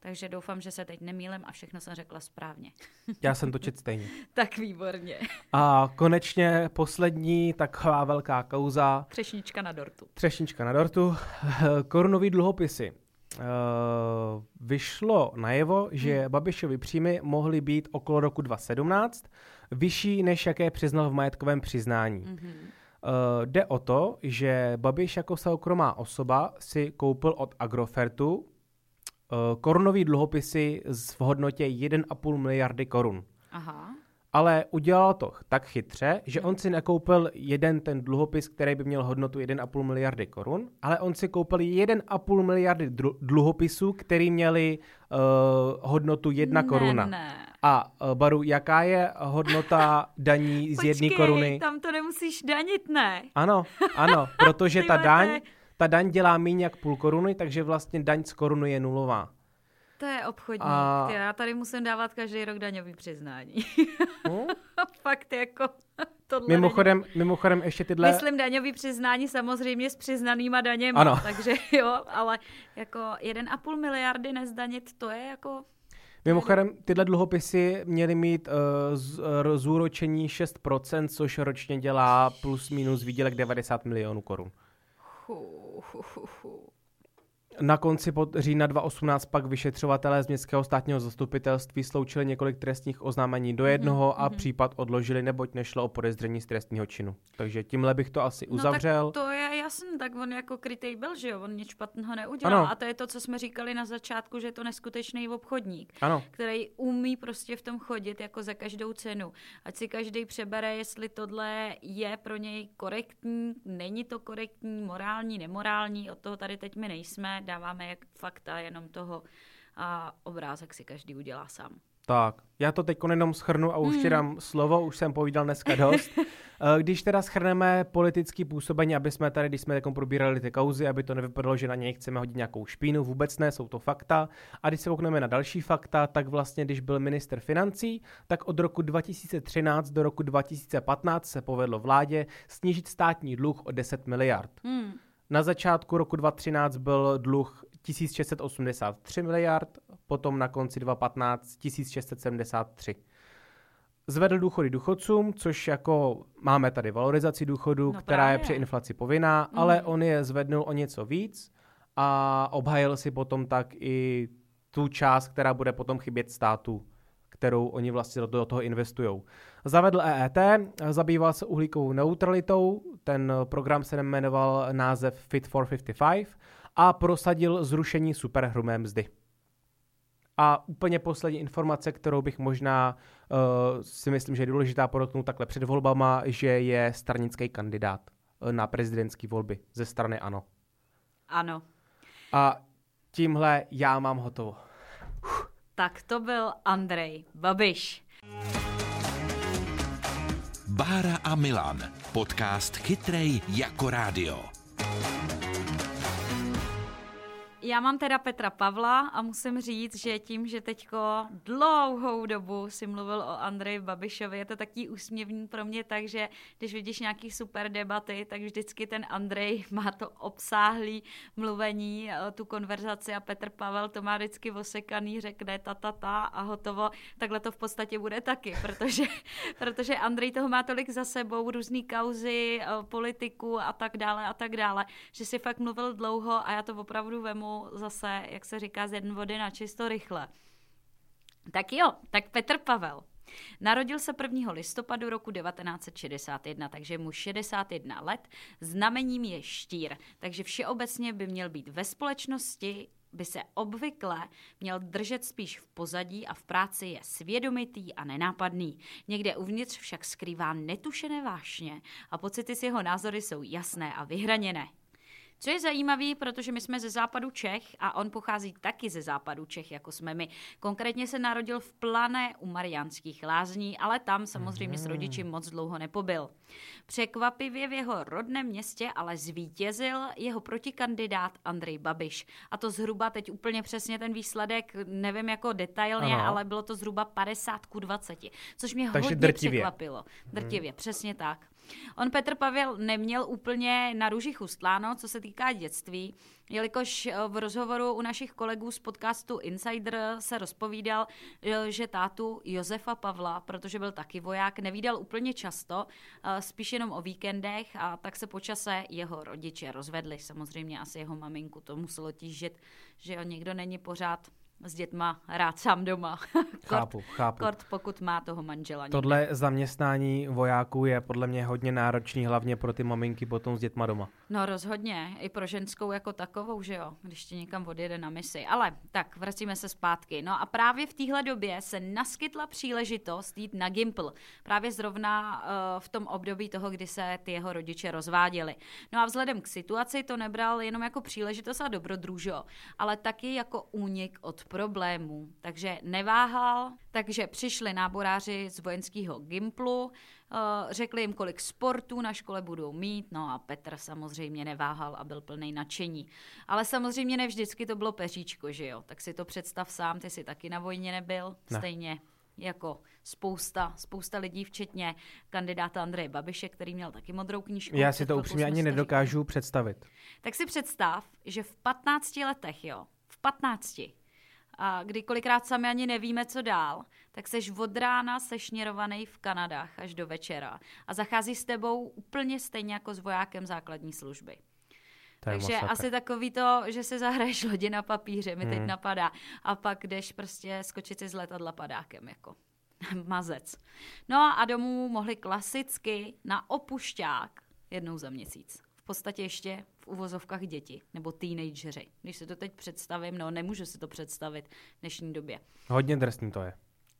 Takže doufám, že se teď nemýlím a všechno jsem řekla správně. Já jsem to čet stejně. tak výborně. A konečně poslední taková velká kauza. Třešnička na dortu. Třešnička na dortu. Korunový dluhopisy. Uh, vyšlo najevo, že hmm. Babišovi příjmy mohly být okolo roku 2017 vyšší, než jaké přiznal v majetkovém přiznání. Hmm. Uh, jde o to, že Babiš jako soukromá osoba si koupil od Agrofertu Eh, korunový dluhopisy v hodnotě 1,5 miliardy korun. Aha. Ale udělal to tak chytře, že on si nekoupil jeden ten dluhopis, který by měl hodnotu 1,5 miliardy korun, ale on si koupil 1,5 miliardy dluhopisů, který měli uh, hodnotu 1 ne, koruna. Ne. A uh, Baru, jaká je hodnota daní z jedné koruny? tam to nemusíš danit, ne? Ano, ano, protože ta daň ta daň dělá méně jak půl koruny, takže vlastně daň z koruny je nulová. To je obchodník. A... Já tady musím dávat každý rok daňový přiznání. Hmm? Fakt jako tohle mimochodem, není... mimochodem ještě tyhle... Myslím daňový přiznání samozřejmě s přiznanýma daněmi. Ano. Takže jo, ale jako 1,5 miliardy nezdanit, to je jako... Mimochodem, tyhle dluhopisy měly mít uh, z, uh, zúročení 6%, což ročně dělá plus minus výdělek 90 milionů korun. 呼呼呼呼。Na konci pod října 2018 pak vyšetřovatelé z městského státního zastupitelství sloučili několik trestních oznámení do jednoho mm-hmm. a mhm. případ odložili, neboť nešlo o podezření z trestního činu. Takže tímhle bych to asi uzavřel. No, tak to je jasný, tak on jako krytej byl, že jo, on nic špatného neudělal. Ano. A to je to, co jsme říkali na začátku, že je to neskutečný obchodník, ano. který umí prostě v tom chodit jako za každou cenu. Ať si každý přebere, jestli tohle je pro něj korektní, není to korektní, morální, nemorální, od toho tady teď my nejsme, dáváme jak fakta jenom toho a obrázek si každý udělá sám. Tak, já to teď jenom schrnu a už hmm. ti dám slovo, už jsem povídal dneska dost. Eh, když teda schrneme politický působení, aby jsme tady, když jsme jako probírali ty kauzy, aby to nevypadalo, že na něj chceme hodit nějakou špínu, vůbec ne, jsou to fakta. A když se koukneme na další fakta, tak vlastně, když byl minister financí, tak od roku 2013 do roku 2015 se povedlo vládě snížit státní dluh o 10 miliard. Hmm. Na začátku roku 2013 byl dluh 1683 miliard, potom na konci 2015 1673. Zvedl důchody důchodcům, což jako máme tady valorizaci důchodu, no která právě. je při inflaci povinná, mm. ale on je zvednul o něco víc a obhajil si potom tak i tu část, která bude potom chybět státu, kterou oni vlastně do toho investují. Zavedl EET, zabýval se uhlíkovou neutralitou, ten program se jmenoval název Fit for 55 a prosadil zrušení superhrumé mzdy. A úplně poslední informace, kterou bych možná uh, si myslím, že je důležitá podotknout takhle před volbama, že je stranický kandidát uh, na prezidentské volby ze strany ANO. Ano. A tímhle já mám hotovo. Tak to byl Andrej Babiš. Bára a Milan. Podcast chytrej jako rádio. Já mám teda Petra Pavla a musím říct, že tím, že teďko dlouhou dobu si mluvil o Andreji Babišovi, je to taký úsměvný pro mě, takže když vidíš nějaký super debaty, tak vždycky ten Andrej má to obsáhlý mluvení, eh, tu konverzaci a Petr Pavel to má vždycky osekaný, řekne ta, ta, ta a hotovo. Takhle to v podstatě bude taky, protože, protože Andrej toho má tolik za sebou, různý kauzy, eh, politiku a tak dále a tak dále, že si fakt mluvil dlouho a já to opravdu vemu zase, jak se říká, z jedné vody na čisto rychle. Tak jo, tak Petr Pavel. Narodil se 1. listopadu roku 1961, takže mu 61 let. Znamením je štír, takže všeobecně by měl být ve společnosti, by se obvykle měl držet spíš v pozadí a v práci je svědomitý a nenápadný. Někde uvnitř však skrývá netušené vášně a pocity s jeho názory jsou jasné a vyhraněné. Co je zajímavé, protože my jsme ze západu Čech a on pochází taky ze západu Čech, jako jsme my. Konkrétně se narodil v Plané u Mariánských lázní, ale tam samozřejmě s mhm. rodiči moc dlouho nepobyl. Překvapivě v jeho rodném městě ale zvítězil jeho protikandidát Andrej Babiš. A to zhruba teď úplně přesně ten výsledek, nevím jako detailně, ano. ale bylo to zhruba 50 ku 20, což mě Takže hodně drtivě. překvapilo. Drtivě, hmm. přesně tak. On Petr Pavel neměl úplně na růži chustláno, co se týká dětství, jelikož eh, v rozhovoru u našich kolegů z podcastu Insider se rozpovídal, eh, že tátu Josefa Pavla, protože byl taky voják, nevídal úplně často, eh, spíš jenom o víkendech a tak se počase jeho rodiče rozvedli. Samozřejmě asi jeho maminku to muselo tížit, že on někdo není pořád s dětma rád sám doma. chápu, kort, chápu. Kort, pokud má toho manžela. Někde. Tohle zaměstnání vojáků je podle mě hodně náročný, hlavně pro ty maminky potom s dětma doma. No rozhodně, i pro ženskou jako takovou, že jo, když ti někam odjede na misi. Ale tak, vracíme se zpátky. No a právě v téhle době se naskytla příležitost jít na Gimple. Právě zrovna uh, v tom období toho, kdy se ty jeho rodiče rozváděli. No a vzhledem k situaci to nebral jenom jako příležitost a dobrodružo, ale taky jako únik od problémů. Takže neváhal, takže přišli náboráři z vojenského Gimplu, řekli jim, kolik sportů na škole budou mít, no a Petr samozřejmě neváhal a byl plný nadšení. Ale samozřejmě ne vždycky to bylo peříčko, že jo? Tak si to představ sám, ty jsi taky na vojně nebyl, ne. stejně jako spousta, spousta lidí, včetně kandidáta Andreje Babiše, který měl taky modrou knížku. Já si to upřímně ani nedokážu představit. Tak si představ, že v 15 letech, jo, v 15 a kdy kolikrát sami ani nevíme, co dál, tak seš od rána sešněrovaný v Kanadách až do večera a zachází s tebou úplně stejně jako s vojákem základní služby. Takže asi takový to, že si zahraješ lodi na papíře, mi hmm. teď napadá. A pak jdeš prostě skočit si z letadla padákem, jako mazec. No a domů mohli klasicky na opušťák jednou za měsíc podstatě ještě v uvozovkách děti nebo teenageři. Když si to teď představím, no nemůžu si to představit v dnešní době. Hodně drsný to je.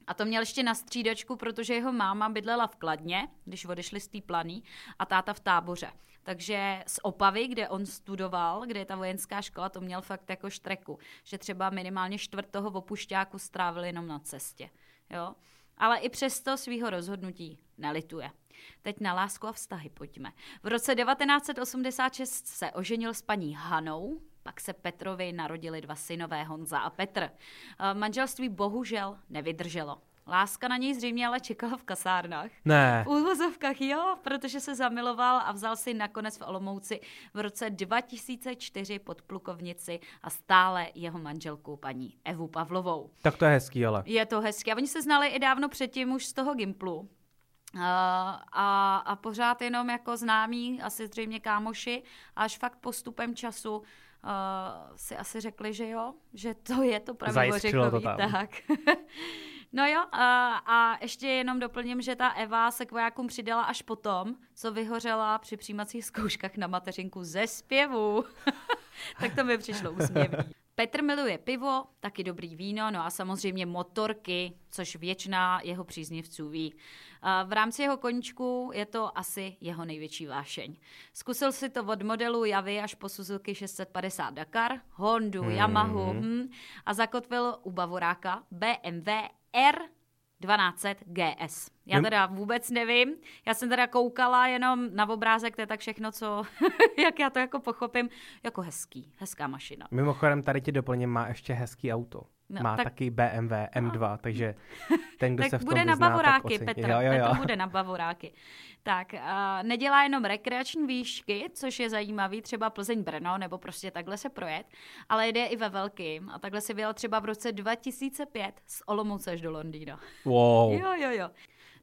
A to měl ještě na střídačku, protože jeho máma bydlela v Kladně, když odešli z té planý, a táta v táboře. Takže z Opavy, kde on studoval, kde je ta vojenská škola, to měl fakt jako štreku, že třeba minimálně čtvrt toho opušťáku strávil jenom na cestě. Jo? Ale i přesto svého rozhodnutí nelituje. Teď na lásku a vztahy pojďme. V roce 1986 se oženil s paní Hanou, pak se Petrovi narodili dva synové Honza a Petr. Manželství bohužel nevydrželo. Láska na něj zřejmě ale čekala v kasárnách. Ne. V úvozovkách jo, protože se zamiloval a vzal si nakonec v Olomouci v roce 2004 pod plukovnici a stále jeho manželku paní Evu Pavlovou. Tak to je hezký, ale. Je to hezký. A oni se znali i dávno předtím už z toho Gimplu. Uh, a, a pořád jenom jako známí, asi zřejmě kámoši, až fakt postupem času uh, si asi řekli, že jo, že to je to pravý to tam. tak. no jo, a, a ještě jenom doplním, že ta Eva se k vojákům přidala až potom, co vyhořela při přijímacích zkouškách na mateřinku ze zpěvu. tak to mi přišlo úsměvný. Petr miluje pivo, taky dobrý víno, no a samozřejmě motorky, což většina jeho příznivců ví. V rámci jeho koníčku je to asi jeho největší vášeň. Zkusil si to od modelu Javy až po Suzuki 650 Dakar, Hondu, hmm. Yamahu hm, a zakotvil u Bavoráka BMW R 1200 GS. Já teda vůbec nevím. Já jsem teda koukala jenom na obrázek, to je tak všechno, co, jak já to jako pochopím, jako hezký, hezká mašina. Mimochodem tady ti doplním, má ještě hezký auto. No, má tak... taky BMW M2, no. takže ten, kdo tak se v tom bude vyzná, na bavoráky, tak Petr, jo, jo, jo. Petr bude na bavoráky. Tak, uh, nedělá jenom rekreační výšky, což je zajímavý, třeba Plzeň Brno, nebo prostě takhle se projet, ale jde i ve velkým. A takhle se vyjel třeba v roce 2005 z Olomouce až do Londýna. Wow. jo, jo, jo.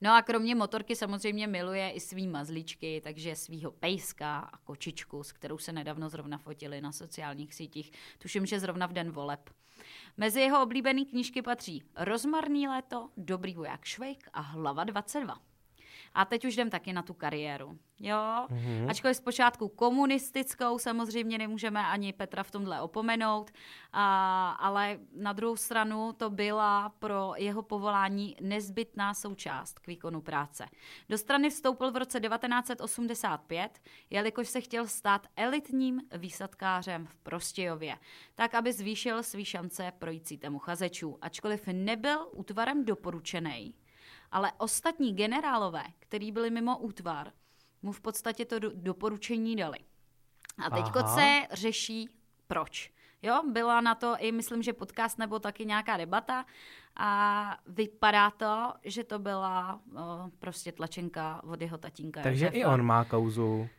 No a kromě motorky samozřejmě miluje i svý mazlíčky, takže svýho pejska a kočičku, s kterou se nedávno zrovna fotili na sociálních sítích. Tuším, že zrovna v den voleb. Mezi jeho oblíbené knížky patří Rozmarný léto, Dobrý voják Švejk a Hlava 22. A teď už jdem taky na tu kariéru. Jo, mm-hmm. ačkoliv zpočátku komunistickou, samozřejmě nemůžeme ani Petra v tomhle opomenout, a, ale na druhou stranu to byla pro jeho povolání nezbytná součást k výkonu práce. Do strany vstoupil v roce 1985, jelikož se chtěl stát elitním výsadkářem v Prostějově, tak aby zvýšil svý šance projící temu chazečů, ačkoliv nebyl útvarem doporučený, ale ostatní generálové, kteří byli mimo útvar, mu v podstatě to do, doporučení dali. A teď se řeší, proč. Jo, byla na to i, myslím, že podcast nebo taky nějaká debata a vypadá to, že to byla o, prostě tlačenka od jeho tatínka. Takže i on má kauzu.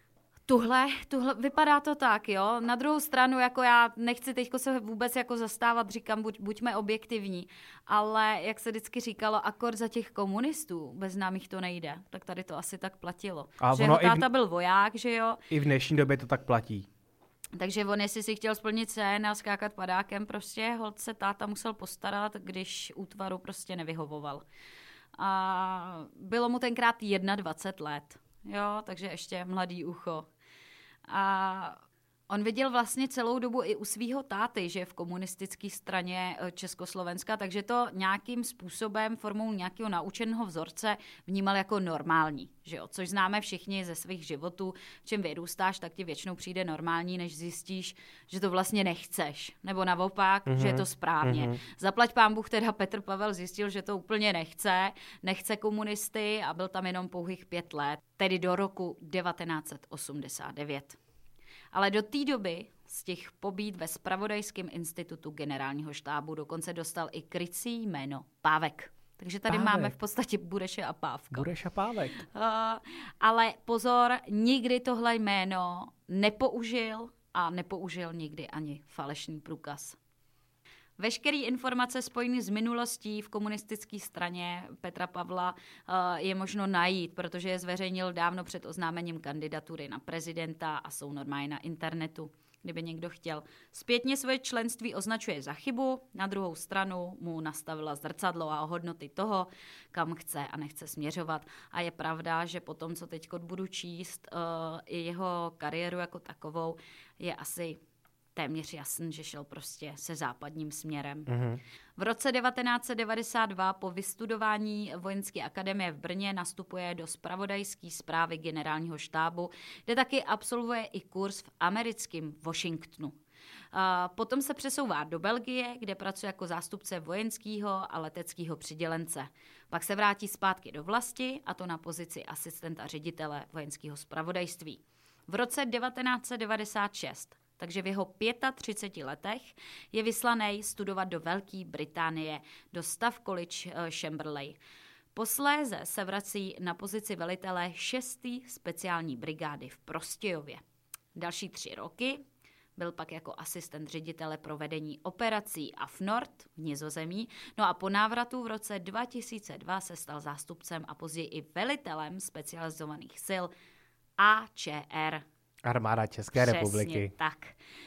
Tuhle, tuhle, vypadá to tak, jo. Na druhou stranu, jako já nechci teď se vůbec jako zastávat, říkám, buď, buďme objektivní, ale jak se vždycky říkalo, akor za těch komunistů, bez námých to nejde, tak tady to asi tak platilo. A že ono táta v... byl voják, že jo. I v dnešní době to tak platí. Takže on, jestli si chtěl splnit sen a skákat padákem, prostě holce táta musel postarat, když útvaru prostě nevyhovoval. A bylo mu tenkrát 21 let, jo, takže ještě mladý ucho. 啊呃 On viděl vlastně celou dobu i u svého táty, že je v komunistické straně eh, Československa, takže to nějakým způsobem, formou nějakého naučeného vzorce vnímal jako normální, že jo? což známe všichni ze svých životů. Čím vyrůstáš, tak ti většinou přijde normální, než zjistíš, že to vlastně nechceš, nebo naopak, mm-hmm. že je to mhm. správně. Mm-hmm. Zaplať pán Bůh, teda Petr Pavel zjistil, že to úplně nechce, nechce komunisty a byl tam jenom pouhých pět let, tedy do roku 1989. Ale do té doby z těch pobít ve Spravodajském institutu generálního štábu dokonce dostal i krycí jméno Pávek. Takže tady Pávek. máme v podstatě Bureše a Pávka. Bureš a Pávek. Uh, ale pozor, nikdy tohle jméno nepoužil a nepoužil nikdy ani falešný průkaz. Veškeré informace spojené s minulostí v komunistické straně Petra Pavla eh, je možno najít, protože je zveřejnil dávno před oznámením kandidatury na prezidenta a jsou normálně na internetu kdyby někdo chtěl. Zpětně svoje členství označuje za chybu, na druhou stranu mu nastavila zrcadlo a hodnoty toho, kam chce a nechce směřovat. A je pravda, že po tom, co teď budu číst, uh, i jeho kariéru jako takovou, je asi téměř jasný, že šel prostě se západním směrem. Mm-hmm. V roce 1992 po vystudování vojenské akademie v Brně nastupuje do spravodajské zprávy generálního štábu, kde taky absolvuje i kurz v americkém Washingtonu. A potom se přesouvá do Belgie, kde pracuje jako zástupce vojenského a leteckého přidělence. Pak se vrátí zpátky do vlasti, a to na pozici asistenta ředitele vojenského spravodajství. V roce 1996 takže v jeho 35 letech je vyslaný studovat do Velké Británie, do Staff College eh, Chamberlain. Posléze se vrací na pozici velitele 6. speciální brigády v Prostějově. Další tři roky byl pak jako asistent ředitele provedení operací AFNORD v Nizozemí, no a po návratu v roce 2002 se stal zástupcem a později i velitelem specializovaných sil AČR Armáda České Přesně republiky. tak.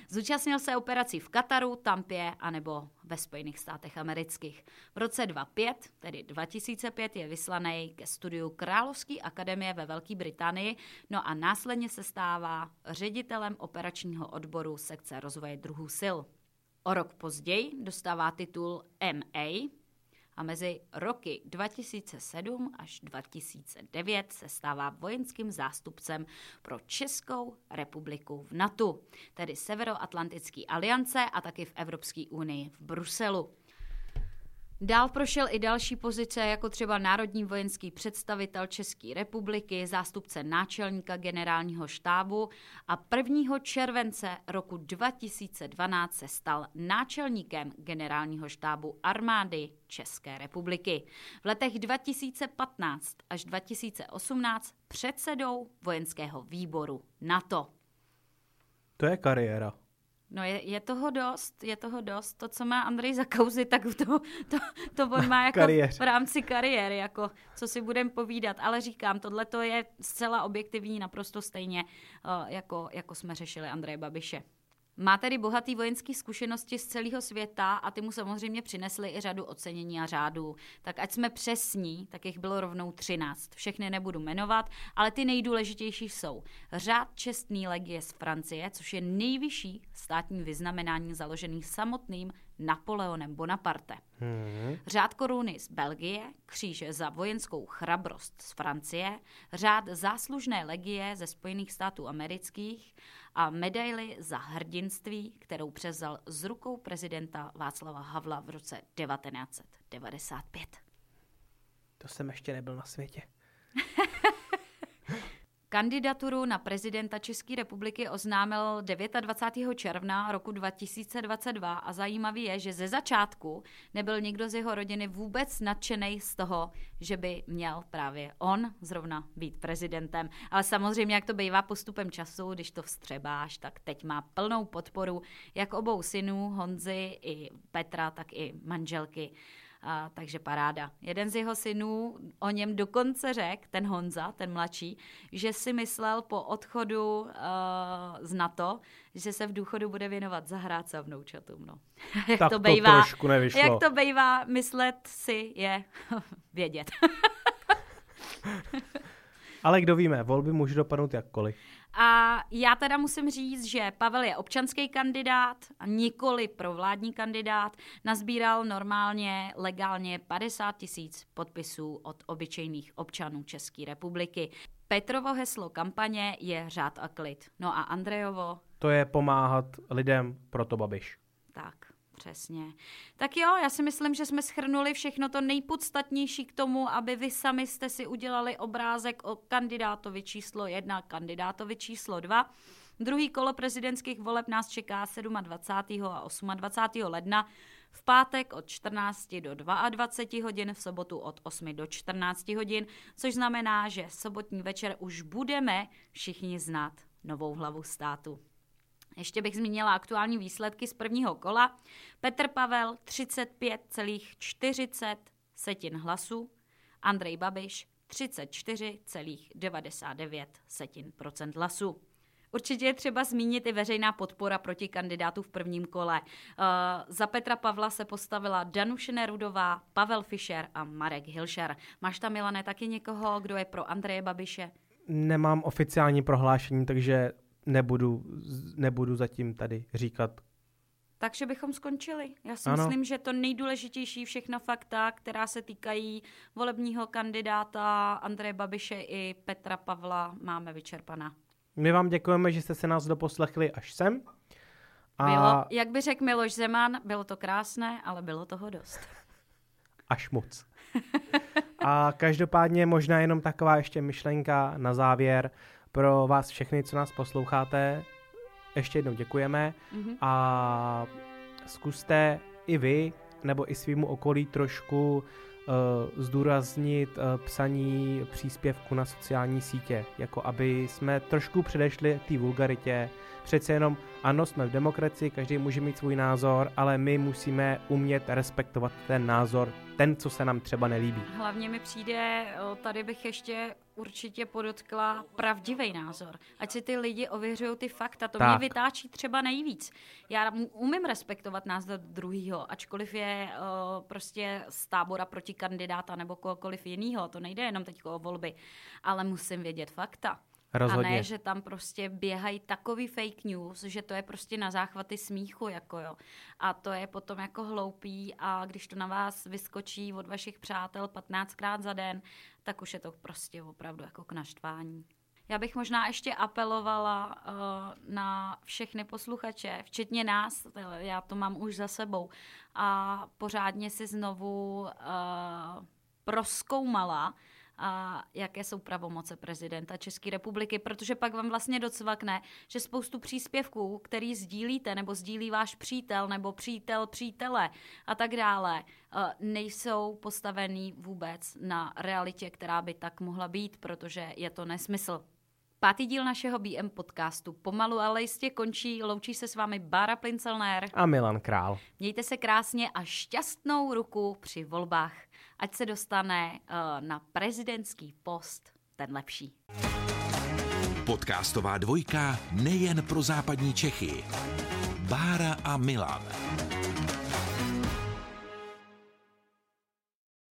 Zúčastnil se operací v Kataru, Tampě anebo ve Spojených státech amerických. V roce 2005, tedy 2005, je vyslaný ke studiu Královské akademie ve Velké Británii, no a následně se stává ředitelem operačního odboru sekce rozvoje druhů sil. O rok později dostává titul MA, a mezi roky 2007 až 2009 se stává vojenským zástupcem pro Českou republiku v NATO, tedy Severoatlantické aliance a taky v Evropské unii v Bruselu. Dál prošel i další pozice, jako třeba národní vojenský představitel České republiky, zástupce náčelníka generálního štábu a 1. července roku 2012 se stal náčelníkem generálního štábu armády České republiky. V letech 2015 až 2018 předsedou vojenského výboru NATO. To je kariéra. No je, je toho dost, je toho dost. To, co má Andrej za kauzy, tak to, to, to on má jako v rámci kariéry, jako co si budem povídat. Ale říkám, tohle to je zcela objektivní, naprosto stejně, uh, jako, jako jsme řešili Andreje Babiše. Má tedy bohatý vojenský zkušenosti z celého světa a ty mu samozřejmě přinesly i řadu ocenění a řádů. Tak ať jsme přesní, tak jich bylo rovnou 13. Všechny nebudu jmenovat, ale ty nejdůležitější jsou řád čestný legie z Francie, což je nejvyšší státní vyznamenání založený samotným Napoleonem Bonaparte. Hmm. Řád koruny z Belgie, kříže za vojenskou chrabrost z Francie, řád záslužné legie ze Spojených států amerických a medaily za hrdinství, kterou přezal z rukou prezidenta Václava Havla v roce 1995. To jsem ještě nebyl na světě. Kandidaturu na prezidenta České republiky oznámil 29. června roku 2022 a zajímavý je, že ze začátku nebyl nikdo z jeho rodiny vůbec nadšený z toho, že by měl právě on zrovna být prezidentem. Ale samozřejmě, jak to bývá postupem času, když to vstřebáš, tak teď má plnou podporu jak obou synů Honzy i Petra, tak i manželky a, takže paráda. Jeden z jeho synů o něm dokonce řekl, ten Honza, ten mladší, že si myslel po odchodu uh, z NATO, že se v důchodu bude věnovat zahrádce a vnoučatům. No. jak tak to, bejvá, to trošku nevyšlo. Jak to bejvá, myslet si je vědět. Ale kdo víme, volby může dopadnout jakkoliv. A já teda musím říct, že Pavel je občanský kandidát a nikoli provládní kandidát. Nazbíral normálně, legálně 50 tisíc podpisů od obyčejných občanů České republiky. Petrovo heslo kampaně je řád a klid. No a Andrejovo? To je pomáhat lidem, proto Babiš. Tak. Přesně. Tak jo, já si myslím, že jsme schrnuli všechno to nejpodstatnější k tomu, aby vy sami jste si udělali obrázek o kandidátovi číslo jedna, kandidátovi číslo dva. Druhý kolo prezidentských voleb nás čeká 27. a 28. ledna, v pátek od 14 do 22 hodin, v sobotu od 8 do 14 hodin, což znamená, že sobotní večer už budeme všichni znát novou hlavu státu. Ještě bych zmínila aktuální výsledky z prvního kola. Petr Pavel 35,40 setin hlasů, Andrej Babiš 34,99 setin procent hlasů. Určitě je třeba zmínit i veřejná podpora proti kandidátu v prvním kole. Uh, za Petra Pavla se postavila Danuše Nerudová, Pavel Fischer a Marek Hilšer. Máš tam, Milane, taky někoho, kdo je pro Andreje Babiše? Nemám oficiální prohlášení, takže nebudu, nebudu zatím tady říkat. Takže bychom skončili. Já si ano. myslím, že to nejdůležitější všechna fakta, která se týkají volebního kandidáta Andreje Babiše i Petra Pavla, máme vyčerpaná. My vám děkujeme, že jste se nás doposlechli až sem. A... Bylo, jak by řekl Miloš Zeman, bylo to krásné, ale bylo toho dost. Až moc. A každopádně možná jenom taková ještě myšlenka na závěr pro vás všechny, co nás posloucháte. Ještě jednou děkujeme mm-hmm. a zkuste i vy nebo i svýmu okolí trošku uh, zdůraznit uh, psaní příspěvku na sociální sítě, jako aby jsme trošku předešli té vulgaritě. Přece jenom ano, jsme v demokracii, každý může mít svůj názor, ale my musíme umět respektovat ten názor, ten, co se nám třeba nelíbí. Hlavně mi přijde, tady bych ještě určitě podotkla pravdivý názor. Ať si ty lidi ověřují ty fakta, to tak. mě vytáčí třeba nejvíc. Já umím respektovat názor druhýho, ačkoliv je uh, prostě z tábora proti kandidáta nebo kohokoliv jiného. To nejde jenom teď o volby, ale musím vědět fakta. Rozhodně. A ne, že tam prostě běhají takový fake news, že to je prostě na záchvaty smíchu, jako jo. A to je potom jako hloupý a když to na vás vyskočí od vašich přátel 15krát za den, tak už je to prostě opravdu jako k naštvání. Já bych možná ještě apelovala uh, na všechny posluchače, včetně nás, já to mám už za sebou, a pořádně si znovu uh, proskoumala, a jaké jsou pravomoce prezidenta České republiky, protože pak vám vlastně docvakne, že spoustu příspěvků, který sdílíte, nebo sdílí váš přítel, nebo přítel přítele a tak dále, eh, nejsou postavený vůbec na realitě, která by tak mohla být, protože je to nesmysl. Pátý díl našeho BM podcastu pomalu, ale jistě končí. Loučí se s vámi Bára Plincelner a Milan Král. Mějte se krásně a šťastnou ruku při volbách ať se dostane uh, na prezidentský post ten lepší. Podcastová dvojka nejen pro západní Čechy. Bára a Milan.